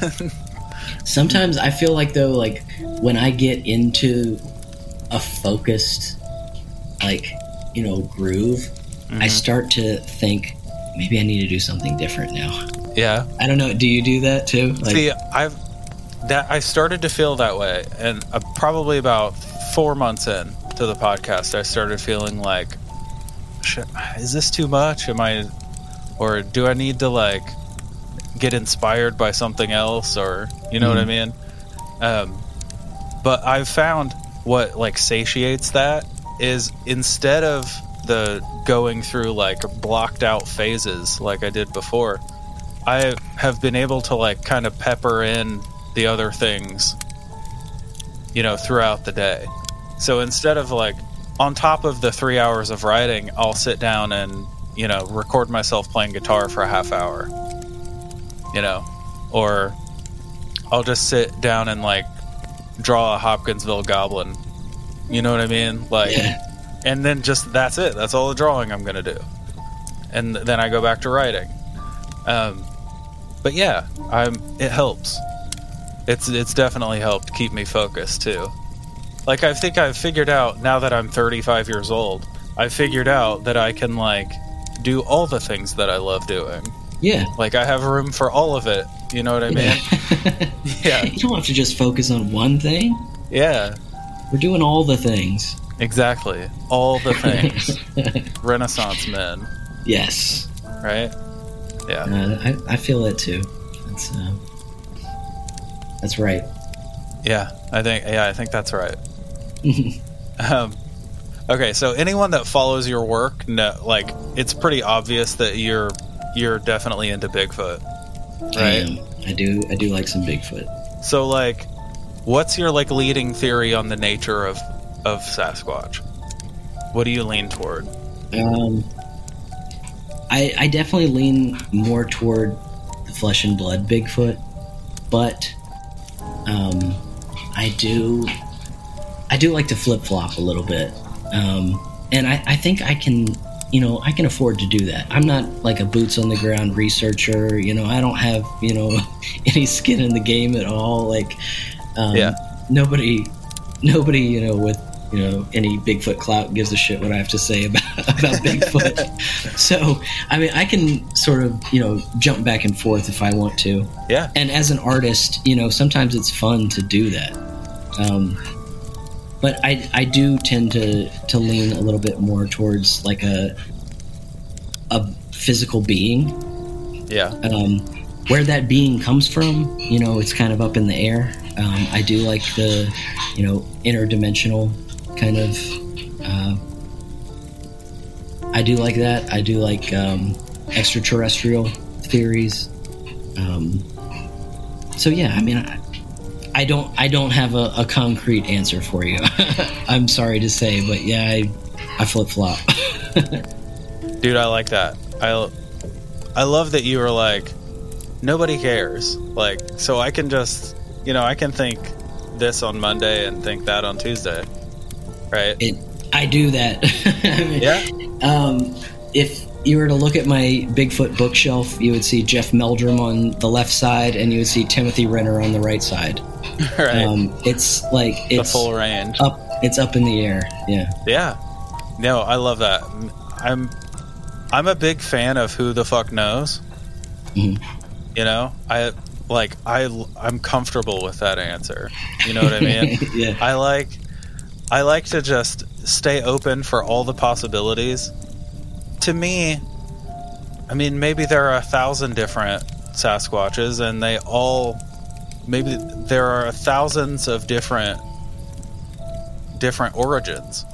[SPEAKER 4] Sometimes I feel like though, like when I get into a focused, like you know, groove, I start to think maybe I need to do something different now.
[SPEAKER 3] Yeah.
[SPEAKER 4] I don't know. Do you do that too? Like,
[SPEAKER 3] See, I've that I started to feel that way, and uh, probably about four months in to the podcast, I started feeling like, is this too much? Am I, or do I need to like get inspired by something else, or you know what I mean? Um, but I've found what like satiates that is instead of the going through like blocked out phases like I did before, I have been able to like kind of pepper in the other things, you know, throughout the day. So instead of like on top of the three hours of writing, I'll sit down and, you know, record myself playing guitar for a half hour, you know, or I'll just sit down and like draw a Hopkinsville goblin. You know what I mean? Like, and then just that's it. That's all the drawing I'm going to do. And then I go back to writing. Um, but yeah, I'm. It helps. It's it's definitely helped keep me focused too. Like I think I've figured out now that I'm 35 years old. I figured out that I can like do all the things that I love doing.
[SPEAKER 4] Yeah.
[SPEAKER 3] Like I have room for all of it. You know what I mean? Yeah.
[SPEAKER 4] you don't have to just focus on one thing.
[SPEAKER 3] Yeah.
[SPEAKER 4] We're doing all the things.
[SPEAKER 3] Exactly. All the things. Renaissance men,
[SPEAKER 4] Yes.
[SPEAKER 3] right? Yeah.
[SPEAKER 4] Uh, I, I feel it too. That's uh, that's right.
[SPEAKER 3] Yeah, I think yeah, I think that's right. um, okay, so anyone that follows your work, no, like it's pretty obvious that you're you're definitely into Bigfoot,
[SPEAKER 4] I
[SPEAKER 3] right?
[SPEAKER 4] am. I do. I do like some Bigfoot.
[SPEAKER 3] So like, what's your like leading theory on the nature of of Sasquatch? What do you lean toward?
[SPEAKER 4] Um, I I definitely lean more toward the flesh and blood Bigfoot, but um, I do I do like to flip flop a little bit, um, and I, I think I can you know I can afford to do that. I'm not like a boots on the ground researcher. You know I don't have you know any skin in the game at all. Like um,
[SPEAKER 3] Yeah.
[SPEAKER 4] nobody nobody you know with you know any Bigfoot clout gives a shit what I have to say about about Bigfoot. so I mean I can sort of you know jump back and forth if I want to.
[SPEAKER 3] Yeah,
[SPEAKER 4] And as an artist, you know sometimes it's fun to do that. Um, but I I do tend to to lean a little bit more towards like a a physical being
[SPEAKER 3] yeah,
[SPEAKER 4] um, where that being comes from, you know, it's kind of up in the air. Um, I do like the, you know, interdimensional kind of. Uh, I do like that. I do like um, extraterrestrial theories. Um, so yeah, I mean, I, I don't, I don't have a, a concrete answer for you. I'm sorry to say, but yeah, I, I flip flop.
[SPEAKER 3] dude, I like that. I I love that you were like nobody cares. Like, so I can just you know I can think this on Monday and think that on Tuesday, right?
[SPEAKER 4] it, I do that. I mean,
[SPEAKER 3] Yeah.
[SPEAKER 4] Um, if you were to look at my Bigfoot bookshelf, you would see Jeff Meldrum on the left side, and you would see Timothy Renner on the right side.
[SPEAKER 3] right.
[SPEAKER 4] Um, it's like
[SPEAKER 3] the
[SPEAKER 4] it's
[SPEAKER 3] full range.
[SPEAKER 4] up, it's up in the air. Yeah,
[SPEAKER 3] Yeah. No, I love that. I'm I'm a big fan of who the fuck knows.
[SPEAKER 4] Mhm.
[SPEAKER 3] You know, I like I I'm comfortable with that answer. You know what I mean?
[SPEAKER 4] yeah,
[SPEAKER 3] I like I like to just stay open for all the possibilities. To me, I mean, maybe there are a thousand different Sasquatches, and they all maybe there are thousands of different different origins,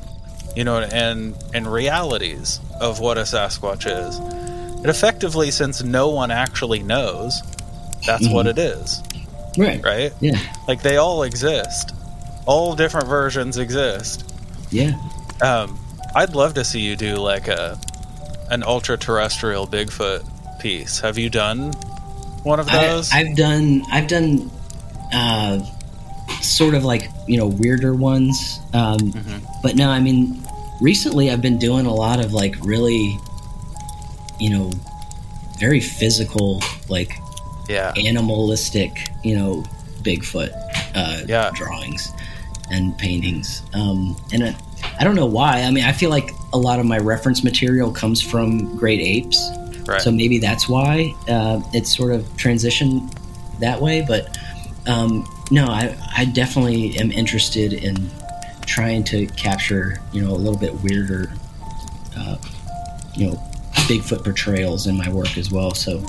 [SPEAKER 3] you know, and and realities of what a Sasquatch is. And effectively, since no one actually knows, that's what it is,
[SPEAKER 4] right,
[SPEAKER 3] right?
[SPEAKER 4] yeah,
[SPEAKER 3] Like they all exist. All different versions exist.
[SPEAKER 4] yeah.
[SPEAKER 3] Um, I'd love to see you do like a an ultra terrestrial Bigfoot piece. Have you done one of
[SPEAKER 4] I,
[SPEAKER 3] those?
[SPEAKER 4] I've done, I've done, uh, sort of like you know weirder ones. Um, But no, I mean, recently I've been doing a lot of like really you know, very physical, like
[SPEAKER 3] Yeah.
[SPEAKER 4] animalistic, you know, Bigfoot uh,
[SPEAKER 3] Yeah.
[SPEAKER 4] drawings and paintings. Um, and I, I don't know why. I mean, I feel like a lot of my reference material comes from great apes.
[SPEAKER 3] Right.
[SPEAKER 4] So maybe that's why uh, it's sort of transitioned that way. But um, no, I, I definitely am interested in trying to capture, you know, a little bit weirder, uh, you know, Bigfoot portrayals in my work as well. So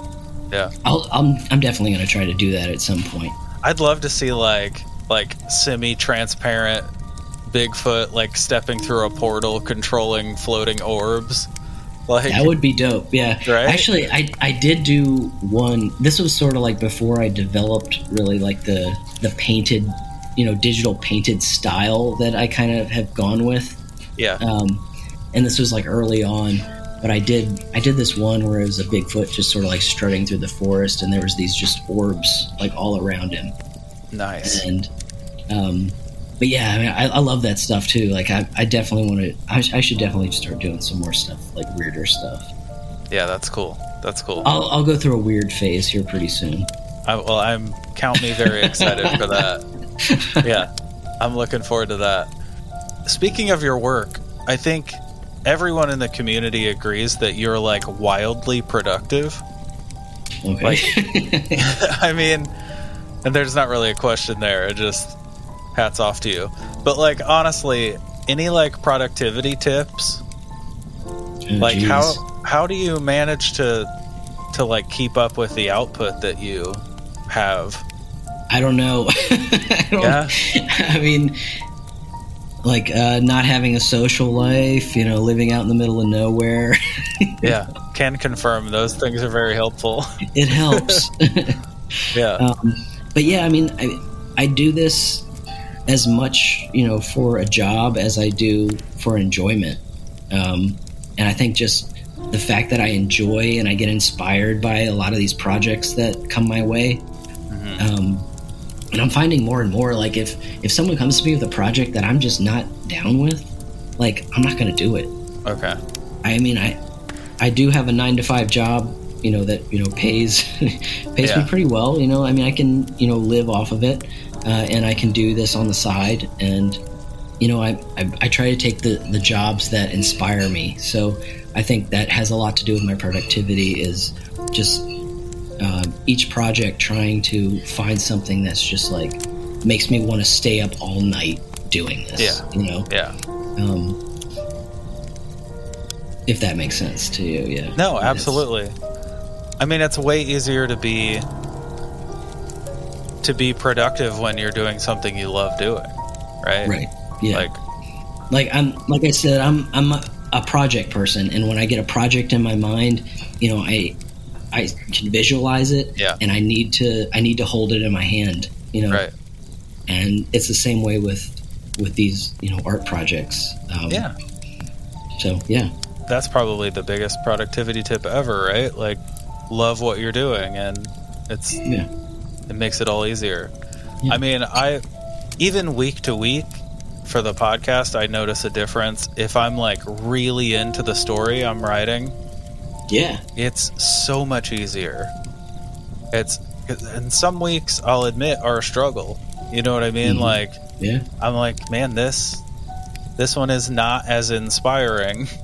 [SPEAKER 3] yeah.
[SPEAKER 4] I'll, I'm, I'm definitely going to try to do that at some point.
[SPEAKER 3] I'd love to see like like semi-transparent Bigfoot like stepping through a portal controlling floating orbs. Like
[SPEAKER 4] That would be dope. Yeah.
[SPEAKER 3] Right?
[SPEAKER 4] Actually, I, I did do one. This was sort of like before I developed really like the the painted, you know, digital painted style that I kind of have gone with.
[SPEAKER 3] yeah.
[SPEAKER 4] Um, and this was like early on, but I did I did this one where it was a Bigfoot just sort of like strutting through the forest, and there was these just orbs like all around him,
[SPEAKER 3] Nice.
[SPEAKER 4] and um, but yeah, I mean, I, I love that stuff too. Like I, I definitely want to. I, I should definitely start doing some more stuff, like weirder stuff.
[SPEAKER 3] Yeah, that's cool. That's cool.
[SPEAKER 4] I'll, I'll go through a weird phase here pretty soon.
[SPEAKER 3] I, well, I'm count me very excited for that. Yeah, I'm looking forward to that. Speaking of your work, I think everyone in the community agrees that you're like wildly productive.
[SPEAKER 4] Okay.
[SPEAKER 3] I mean, and there's not really a question there. It just hats off to you. But like honestly, any like productivity tips?
[SPEAKER 4] Oh,
[SPEAKER 3] Like
[SPEAKER 4] geez.
[SPEAKER 3] how how do you manage to to like keep up with the output that you have?
[SPEAKER 4] I don't know. I, don't,
[SPEAKER 3] Yeah.
[SPEAKER 4] I mean, like uh, not having a social life, you know, living out in the middle of nowhere.
[SPEAKER 3] Yeah, can confirm those things are very helpful.
[SPEAKER 4] it helps.
[SPEAKER 3] yeah.
[SPEAKER 4] um, but yeah, I mean, I, I do this as much, you know, for a job as I do for enjoyment. Um, and I think just the fact that I enjoy and I get inspired by a lot of these projects that come my way. Um, and I'm finding more and more like if if someone comes to me with a project that I'm just not down with, like I'm not going to do it.
[SPEAKER 3] Okay.
[SPEAKER 4] I mean, I I do have a nine to five job, you know, that you know pays pays
[SPEAKER 3] Yeah.
[SPEAKER 4] me pretty well. You know, I mean, I can you know live off of it, uh, and I can do this on the side. And you know, I, I I try to take the the jobs that inspire me. So I think that has a lot to do with my productivity. Is just uh, each project trying to find something that's just like makes me want to stay up all night doing this.
[SPEAKER 3] Yeah.
[SPEAKER 4] You know.
[SPEAKER 3] Yeah.
[SPEAKER 4] Um, if that makes sense to you, yeah.
[SPEAKER 3] No, absolutely. I mean, it's way easier to be to be productive when you're doing something you love doing, right?
[SPEAKER 4] Right. Yeah.
[SPEAKER 3] Like,
[SPEAKER 4] Like, I'm like I said, I'm I'm a, a project person, and when I get a project in my mind, you know, I I can visualize it,
[SPEAKER 3] Yeah.
[SPEAKER 4] and I need to I need to hold it in my hand, you know.
[SPEAKER 3] right?
[SPEAKER 4] And it's the same way with with these you know art projects. Um,
[SPEAKER 3] Yeah.
[SPEAKER 4] So yeah,
[SPEAKER 3] That's probably the biggest productivity tip ever, right? Like, love what you're doing, and it's
[SPEAKER 4] yeah,
[SPEAKER 3] it makes it all easier.
[SPEAKER 4] Yeah.
[SPEAKER 3] I mean, I even week to week for the podcast, I notice a difference. If I'm like really into the story I'm writing,
[SPEAKER 4] yeah,
[SPEAKER 3] it's so much easier. It's and some weeks I'll admit are a struggle. You know what I mean?
[SPEAKER 4] Mhm.
[SPEAKER 3] Like
[SPEAKER 4] yeah.
[SPEAKER 3] I'm like, man, this this one is not as inspiring.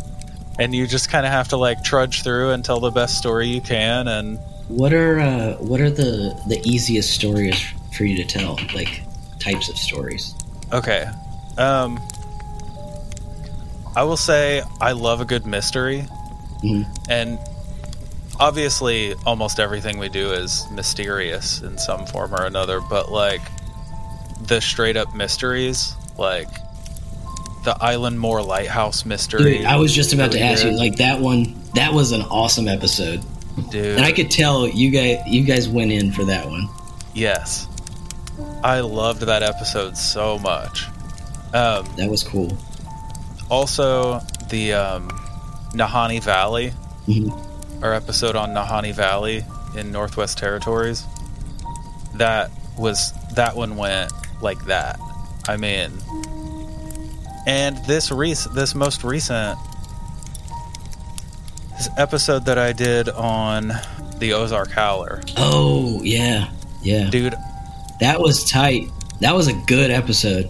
[SPEAKER 3] And you just kind of have to like trudge through and tell the best story you can and
[SPEAKER 4] What are uh, what are the the easiest stories for you to tell? Like types of stories.
[SPEAKER 3] Okay. Um I will say I love a good mystery.
[SPEAKER 4] Mhm.
[SPEAKER 3] And obviously almost everything we do is mysterious in some form or another, but like the straight up mysteries, like the Eilean Mor Lighthouse mystery.
[SPEAKER 4] Dude, I was just about to ask you, like that one. That was an awesome episode,
[SPEAKER 3] dude.
[SPEAKER 4] and I could tell you guys you guys went in for that one.
[SPEAKER 3] yes. I loved that episode so much. Um
[SPEAKER 4] That was cool.
[SPEAKER 3] also the um Nahanni Valley
[SPEAKER 4] Mhm.
[SPEAKER 3] our episode on Nahanni Valley in Northwest Territories. That was that one went like that. I mean, and this rec- this most recent this episode that I did on the Ozark Howler.
[SPEAKER 4] Oh yeah, yeah.
[SPEAKER 3] Dude,
[SPEAKER 4] That was tight. That was a good episode.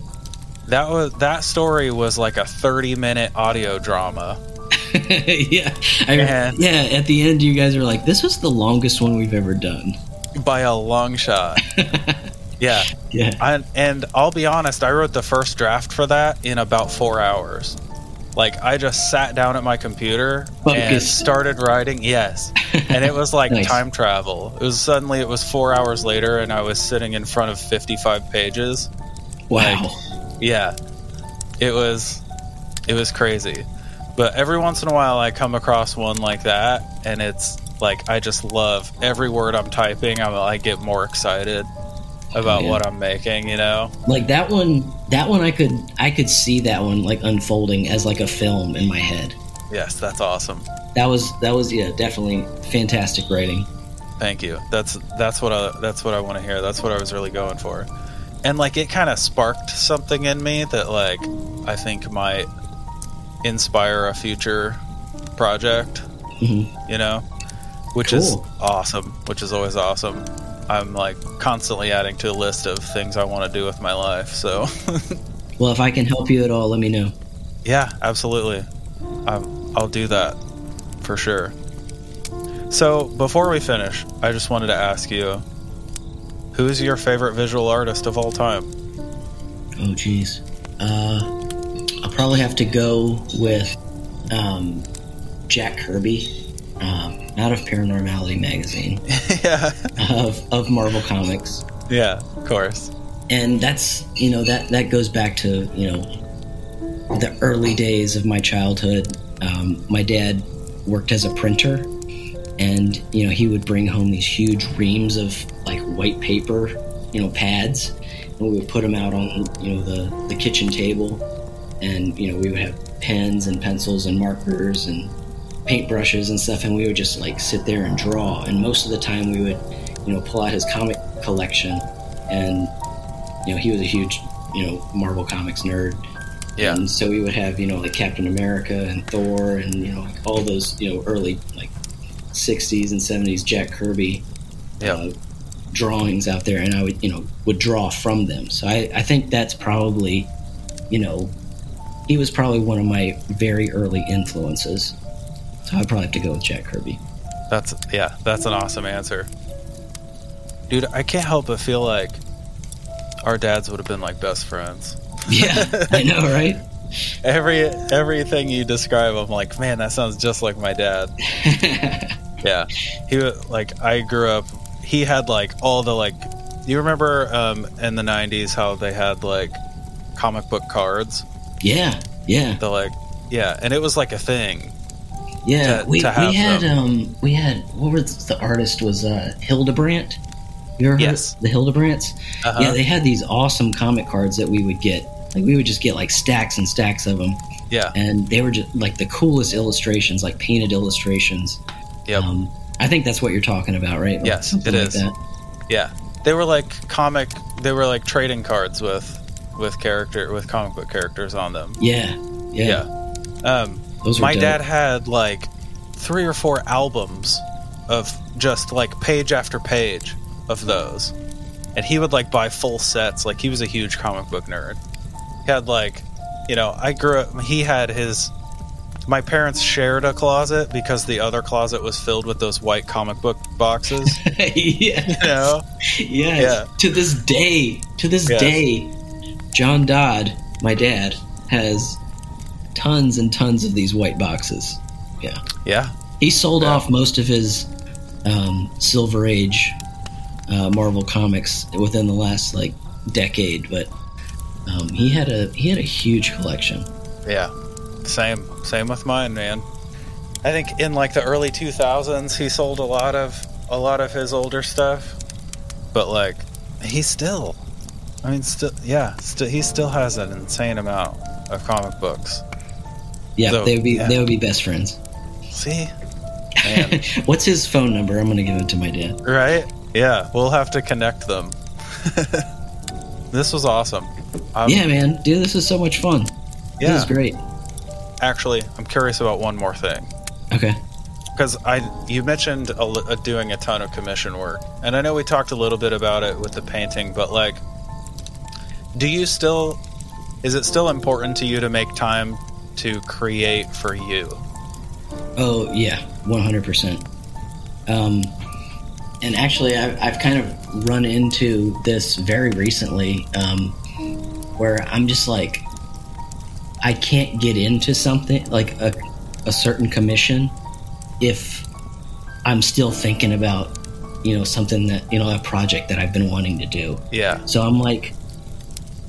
[SPEAKER 3] that was that story was like a 30 minute audio drama.
[SPEAKER 4] yeah, I, yeah. At the end, you guys were like, "This was the longest one we've ever done."
[SPEAKER 3] by a long shot. yeah.
[SPEAKER 4] Yeah,
[SPEAKER 3] I, and I'll be honest, I wrote the first draft for that in about four hours. Like, I just sat down at my computer and
[SPEAKER 4] Focused.
[SPEAKER 3] started writing. Yes. And it was like
[SPEAKER 4] Nice.
[SPEAKER 3] time travel. It was suddenly, it was four hours later, and I was sitting in front of 55 pages.
[SPEAKER 4] wow.
[SPEAKER 3] Yeah. It was, it was crazy. But every once in a while, I come across one like that, and it's like, I just love every word I'm typing. I'm, I get more excited about
[SPEAKER 4] Yeah.
[SPEAKER 3] what I'm making, you know?
[SPEAKER 4] like that one. That one, I could, I could see that one like unfolding as like a film in my head.
[SPEAKER 3] Yes, that's awesome.
[SPEAKER 4] That was, that was, yeah, definitely fantastic writing.
[SPEAKER 3] Thank you. That's that's what I that's what I want to hear. That's what I was really going for. And like it kind of sparked something in me that like I think might inspire a future project,
[SPEAKER 4] hmm
[SPEAKER 3] you know, which is awesome, which is always awesome. I'm like constantly adding to a list of things I want to do with my life. So,
[SPEAKER 4] Well, if I can help you at all, let me know.
[SPEAKER 3] yeah, absolutely. Um, I'll do that for sure. So, before we finish, I just wanted to ask you who's your favorite visual artist of all time?
[SPEAKER 4] Oh, jeez. Uh, I'll probably have to go with um, Jack Kirby, um, not of Paranormality magazine,
[SPEAKER 3] yeah.
[SPEAKER 4] of, of Marvel Comics.
[SPEAKER 3] Yeah, of course.
[SPEAKER 4] And that's, you know, that, that goes back to, you know, the early days of my childhood. Um, my dad worked as a printer, and, you know, he would bring home these huge reams of, like, white paper, you know, pads, and we would put them out on, you know, the, the kitchen table. And, you know, we would have pens and pencils and markers and paintbrushes and stuff, and we would just, like, sit there and draw. And most of the time we would, you know, pull out his comic collection, and, you know, he was a huge, you know, Marvel Comics nerd.
[SPEAKER 3] Yeah.
[SPEAKER 4] And so we would have, you know, like Captain America and Thor and, you know, like all those, you know, early, like, 60s and 70s Jack Kirby
[SPEAKER 3] Yeah.
[SPEAKER 4] uh, drawings out there, and I would, you know, would draw from them. So I, I think that's probably, you know, he was probably one of my very early influences. So I'd probably have to go with Jack Kirby.
[SPEAKER 3] That's yeah, that's an awesome answer. Dude, I can't help but feel like our dads would have been like best friends.
[SPEAKER 4] Yeah, I know, right?
[SPEAKER 3] Every everything you describe, I'm like, man, that sounds just like my dad. Yeah, he like I grew up. He had like all the like. You remember um, in the '90s how they had like comic book cards?
[SPEAKER 4] yeah, yeah,
[SPEAKER 3] The like, yeah, and it was like a thing.
[SPEAKER 4] Yeah.
[SPEAKER 3] To-
[SPEAKER 4] we,
[SPEAKER 3] to
[SPEAKER 4] we had
[SPEAKER 3] them.
[SPEAKER 4] um we had what was the artist was uh Hildebrandt. You ever heard
[SPEAKER 3] Yes.
[SPEAKER 4] the Hildebrandts?
[SPEAKER 3] Uh-huh.
[SPEAKER 4] Yeah, they had these awesome comic cards that we would get. Like we would just get like stacks and stacks of them,
[SPEAKER 3] yeah,
[SPEAKER 4] and they were just like the coolest illustrations, like painted illustrations.
[SPEAKER 3] yep.
[SPEAKER 4] Um, I think that's what you're talking about, right? Like
[SPEAKER 3] Yes,
[SPEAKER 4] something
[SPEAKER 3] it
[SPEAKER 4] like
[SPEAKER 3] is.
[SPEAKER 4] That.
[SPEAKER 3] Yeah, they were like comic. They were like trading cards with with character with comic book characters on them.
[SPEAKER 4] Yeah, yeah.
[SPEAKER 3] Yeah. Um,
[SPEAKER 4] Those
[SPEAKER 3] my dad had like three or four albums of just like page after page of those, and he would like buy full sets. Like he was a huge comic book nerd. He had like, you know, I grew up. He had his. My parents shared a closet because the other closet was filled with those white comic book boxes.
[SPEAKER 4] yeah,
[SPEAKER 3] You know?
[SPEAKER 4] yes.
[SPEAKER 3] Yeah.
[SPEAKER 4] To this day, to this
[SPEAKER 3] Yes.
[SPEAKER 4] day, John Dodd, my dad, has tons and tons of these white boxes. Yeah.
[SPEAKER 3] Yeah.
[SPEAKER 4] He sold
[SPEAKER 3] Yeah.
[SPEAKER 4] off most of his um, Silver Age uh, Marvel comics within the last like decade, but um, he had a he had a huge collection.
[SPEAKER 3] Yeah, same same with mine, man. I think in like the early 2000s, he sold a lot of a lot of his older stuff, but like he still, I mean, still, yeah, still he still has an insane amount of comic books.
[SPEAKER 4] Yeah,
[SPEAKER 3] So,
[SPEAKER 4] they would be
[SPEAKER 3] yeah.
[SPEAKER 4] they would be best friends.
[SPEAKER 3] See, man,
[SPEAKER 4] What's his phone number? I'm gonna give it to my dad.
[SPEAKER 3] right? Yeah, we'll have to connect them. this was awesome. Um,
[SPEAKER 4] yeah, man, dude, this is so much fun.
[SPEAKER 3] Yeah, This
[SPEAKER 4] is great.
[SPEAKER 3] Actually, I'm curious about one more thing.
[SPEAKER 4] Okay.
[SPEAKER 3] because I you mentioned a, li- uh, doing a ton of commission work, and I know we talked a little bit about it with the painting, but like, do you still? Is it still important to you to make time to create for you?
[SPEAKER 4] Oh yeah, one hundred percent. Um, and actually, I've, I've kind of run into this very recently, um, where I'm just like, I can't get into something like a, a certain commission if I'm still thinking about, you know, something that you know a project that I've been wanting to do.
[SPEAKER 3] Yeah,
[SPEAKER 4] So I'm like,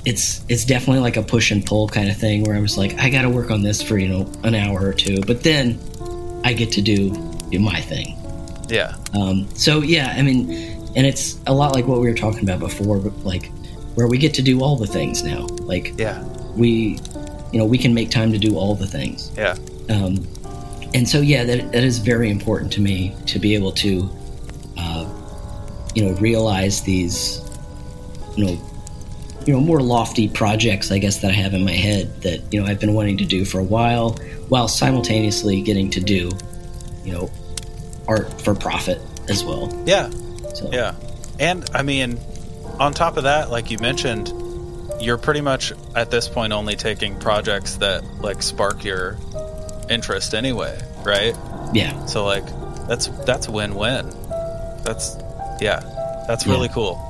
[SPEAKER 4] it's it's definitely like a push and pull kind of thing where I was like, I got to work on this for you know an hour or two, but then I get to do, do my thing.
[SPEAKER 3] yeah,
[SPEAKER 4] Um, so yeah, I mean, and it's a lot like what we were talking about before, but like where we get to do all the things now. Like
[SPEAKER 3] yeah,
[SPEAKER 4] we, you know, we can make time to do all the things.
[SPEAKER 3] yeah,
[SPEAKER 4] Um, and so, yeah, that, that is very important to me to be able to, uh, you know, realize these, you know, you know, more lofty projects, I guess, that I have in my head that you know I've been wanting to do for a while, while simultaneously getting to do, you know, art for profit as well.
[SPEAKER 3] yeah.
[SPEAKER 4] So,
[SPEAKER 3] Yeah. And I mean, on top of that, like you mentioned, you're pretty much at this point only taking projects that like spark your interest anyway, right?
[SPEAKER 4] yeah,
[SPEAKER 3] So like that's that's win-win. That's yeah. That's
[SPEAKER 4] Yeah.
[SPEAKER 3] really cool.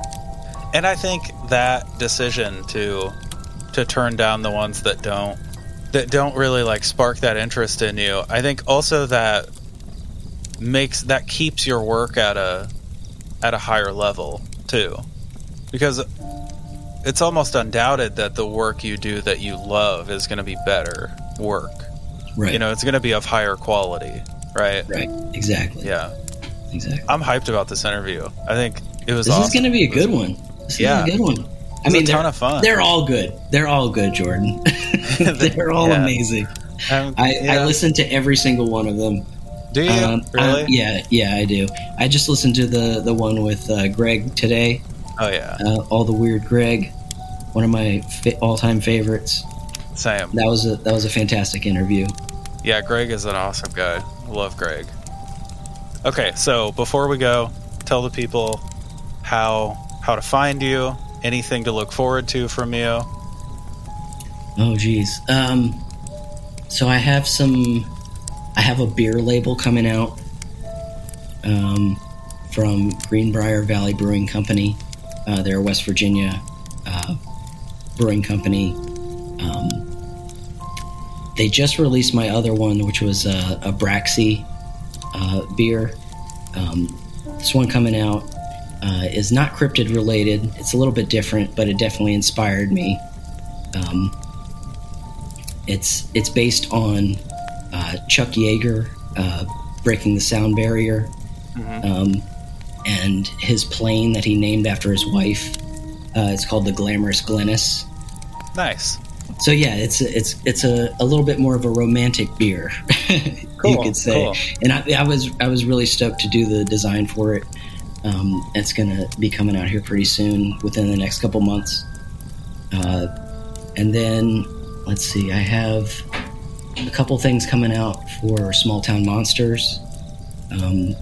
[SPEAKER 3] And I think that decision to to turn down the ones that don't that don't really like spark that interest in you, I think also that makes that keeps your work at a at a higher level too. Because it's almost undoubted that the work you do that you love is going to be better work.
[SPEAKER 4] right,
[SPEAKER 3] You know, it's going to be of higher quality, right?
[SPEAKER 4] right, exactly,
[SPEAKER 3] Yeah.
[SPEAKER 4] exactly.
[SPEAKER 3] I'm hyped about this interview. I think it was
[SPEAKER 4] This
[SPEAKER 3] awesome.
[SPEAKER 4] is going to be a good one. This
[SPEAKER 3] Yeah.
[SPEAKER 4] is a good one. I
[SPEAKER 3] It's
[SPEAKER 4] mean,
[SPEAKER 3] a ton
[SPEAKER 4] they're-
[SPEAKER 3] of fun.
[SPEAKER 4] They're all good. They're all good, Jordan. they're all
[SPEAKER 3] Yeah.
[SPEAKER 4] amazing.
[SPEAKER 3] Um,
[SPEAKER 4] I,
[SPEAKER 3] yeah.
[SPEAKER 4] I listen to every single one of them.
[SPEAKER 3] Do you
[SPEAKER 4] Um,
[SPEAKER 3] really?
[SPEAKER 4] yeah, yeah, I do. I just listened to the the one with uh, Greg today.
[SPEAKER 3] Oh yeah,
[SPEAKER 4] Uh, all the weird Greg, one of my all time favorites.
[SPEAKER 3] Sam,
[SPEAKER 4] That was a that was a fantastic interview.
[SPEAKER 3] Yeah, Greg is an awesome guy. Love Greg. Okay, so before we go, tell the people how how to find you, anything to look forward to from you.
[SPEAKER 4] Oh, geez. Um, so I have some. I have a beer label coming out um, from Greenbrier Valley Brewing Company. Uh, they're a West Virginia uh, brewing company. Um, they just released my other one, which was a, a Braxy uh, beer. Um, this one coming out uh, is not cryptid related. It's a little bit different, but it definitely inspired me. Um, it's it's based on uh, Chuck Yeager uh, breaking the sound barrier, um, and his plane that he named after his wife. Uh, it's called the Glamorous Glennis.
[SPEAKER 3] Nice.
[SPEAKER 4] So yeah, it's a, it's it's a, a little bit more of a romantic beer, you could say.
[SPEAKER 3] cool.
[SPEAKER 4] And I, I was I was really stoked to do the design for it. Um, it's gonna be coming out here pretty soon, within the next couple months. Uh, and then let's see, I have a couple things coming out for Small Town Monsters. Um,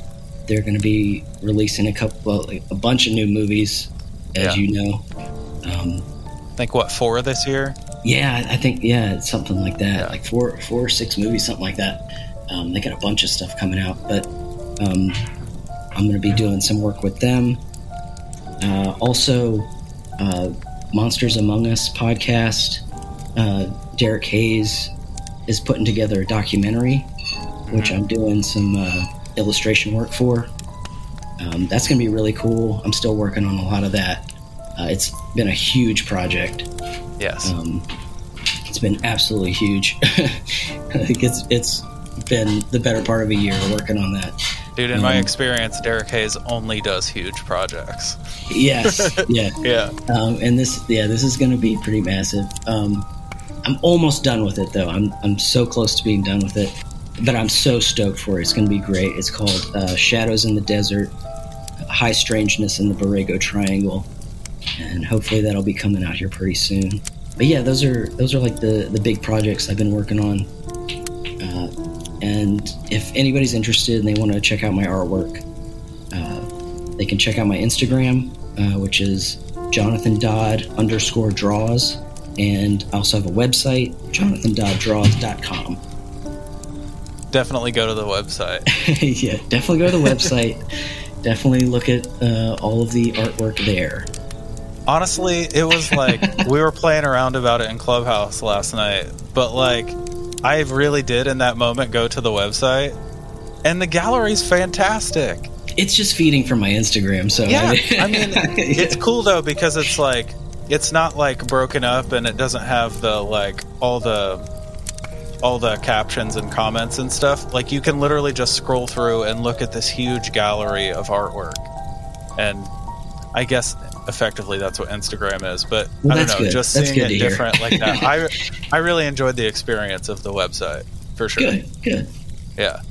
[SPEAKER 4] they're going to be releasing a couple, well, a bunch of new movies, as
[SPEAKER 3] Yeah.
[SPEAKER 4] you know. Um,
[SPEAKER 3] I think what four this year?
[SPEAKER 4] yeah, I think yeah, it's something like that,
[SPEAKER 3] Yeah.
[SPEAKER 4] like four, four or six movies, something like that. Um, they got a bunch of stuff coming out, but um, I'm going to be doing some work with them. Uh, also, uh, Monsters Among Us podcast. Uh, Derek Hayes is putting together a documentary, which I'm doing some uh, illustration work for. Um, that's going to be really cool. I'm still working on a lot of that. Uh, it's been a huge project.
[SPEAKER 3] Yes.
[SPEAKER 4] Um, it's been absolutely huge. I think it's it's been the better part of a year working on that.
[SPEAKER 3] Dude, in my
[SPEAKER 4] um,
[SPEAKER 3] experience, Derek Hayes only does huge projects.
[SPEAKER 4] Yes, yeah,
[SPEAKER 3] Yeah.
[SPEAKER 4] um, and this yeah this is going to be pretty massive. Um, I'm almost done with it though. I'm I'm so close to being done with it, but I'm so stoked for it. It's going to be great. It's called uh, Shadows in the Desert, High Strangeness in the Borrego Triangle, and hopefully that'll be coming out here pretty soon. But yeah, those are those are like the the big projects I've been working on, And if anybody's interested and they want to check out my artwork, uh, they can check out my Instagram, uh, which is Jonathan Dodd underscore draws. And I also have a website, jonathandoddraws.com.
[SPEAKER 3] Definitely go to the website.
[SPEAKER 4] yeah, definitely go to the website. definitely look at uh, all of the artwork there.
[SPEAKER 3] Honestly, it was like we were playing around about it in Clubhouse last night, but like I really did in that moment go to the website, and the gallery's fantastic.
[SPEAKER 4] It's just feeding from my Instagram, so
[SPEAKER 3] Yeah, I mean, it's cool though because it's like it's not like broken up and it doesn't have the like all the all the captions and comments and stuff. Like you can literally just scroll through and look at this huge gallery of artwork. And I guess effectively that's what Instagram is, but
[SPEAKER 4] Well,
[SPEAKER 3] I don't know,
[SPEAKER 4] good.
[SPEAKER 3] just
[SPEAKER 4] That's
[SPEAKER 3] seeing it
[SPEAKER 4] hear.
[SPEAKER 3] different like that. I I really enjoyed the experience of the website for sure.
[SPEAKER 4] good, good.
[SPEAKER 3] Yeah.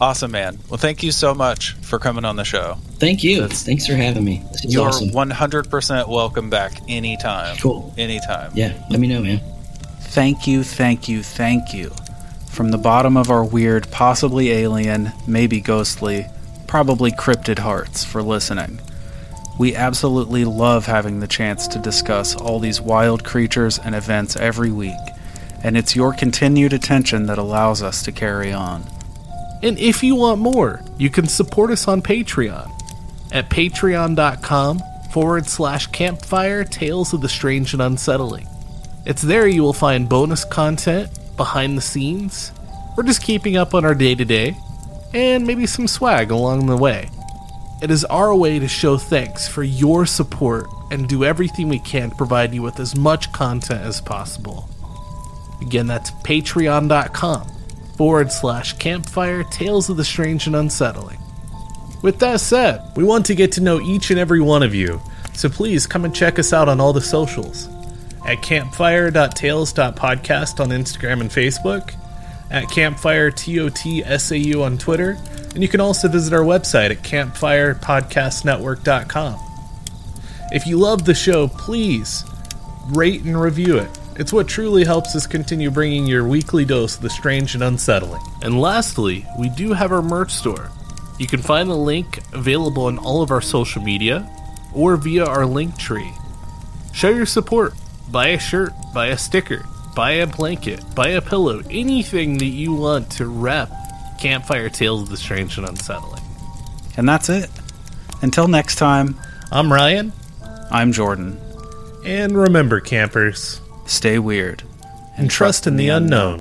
[SPEAKER 3] Awesome, man. Well, thank you so much for coming on the show.
[SPEAKER 4] Thank you.
[SPEAKER 3] That's-
[SPEAKER 4] Thanks for having me.
[SPEAKER 3] You're
[SPEAKER 4] awesome.
[SPEAKER 3] 100% welcome back anytime.
[SPEAKER 4] Cool.
[SPEAKER 3] Anytime.
[SPEAKER 4] Yeah, let me know, man.
[SPEAKER 3] Thank you, thank you, thank you. From the bottom of our weird, possibly alien, maybe ghostly, probably cryptid hearts for listening. We absolutely love having the chance to discuss all these wild creatures and events every week, and it's your continued attention that allows us to carry on.
[SPEAKER 1] And if you want more, you can support us on Patreon at patreon.com forward slash campfire tales of the strange and unsettling. It's there you will find bonus content, behind the scenes, or just keeping up on our day to day, and maybe some swag along the way. It is our way to show thanks for your support and do everything we can to provide you with as much content as possible. Again, that's patreon.com forward slash campfire tales of the strange and unsettling. With that said, we want to get to know each and every one of you, so please come and check us out on all the socials at campfire.tales.podcast on Instagram and Facebook, at Campfire campfire.totsau on Twitter, and you can also visit our website at campfirepodcastnetwork.com. If you love the show, please rate and review it. It's what truly helps us continue bringing your weekly dose of the strange and unsettling. And lastly, we do have our merch store. You can find the link available on all of our social media or via our link tree. Show your support. Buy a shirt, buy a sticker, buy a blanket, buy a pillow, anything that you want to rep Campfire Tales of the Strange and Unsettling.
[SPEAKER 3] And that's it. Until next time,
[SPEAKER 1] I'm Ryan,
[SPEAKER 3] I'm Jordan.
[SPEAKER 1] and remember, campers,
[SPEAKER 3] Stay weird
[SPEAKER 1] and trust in the unknown.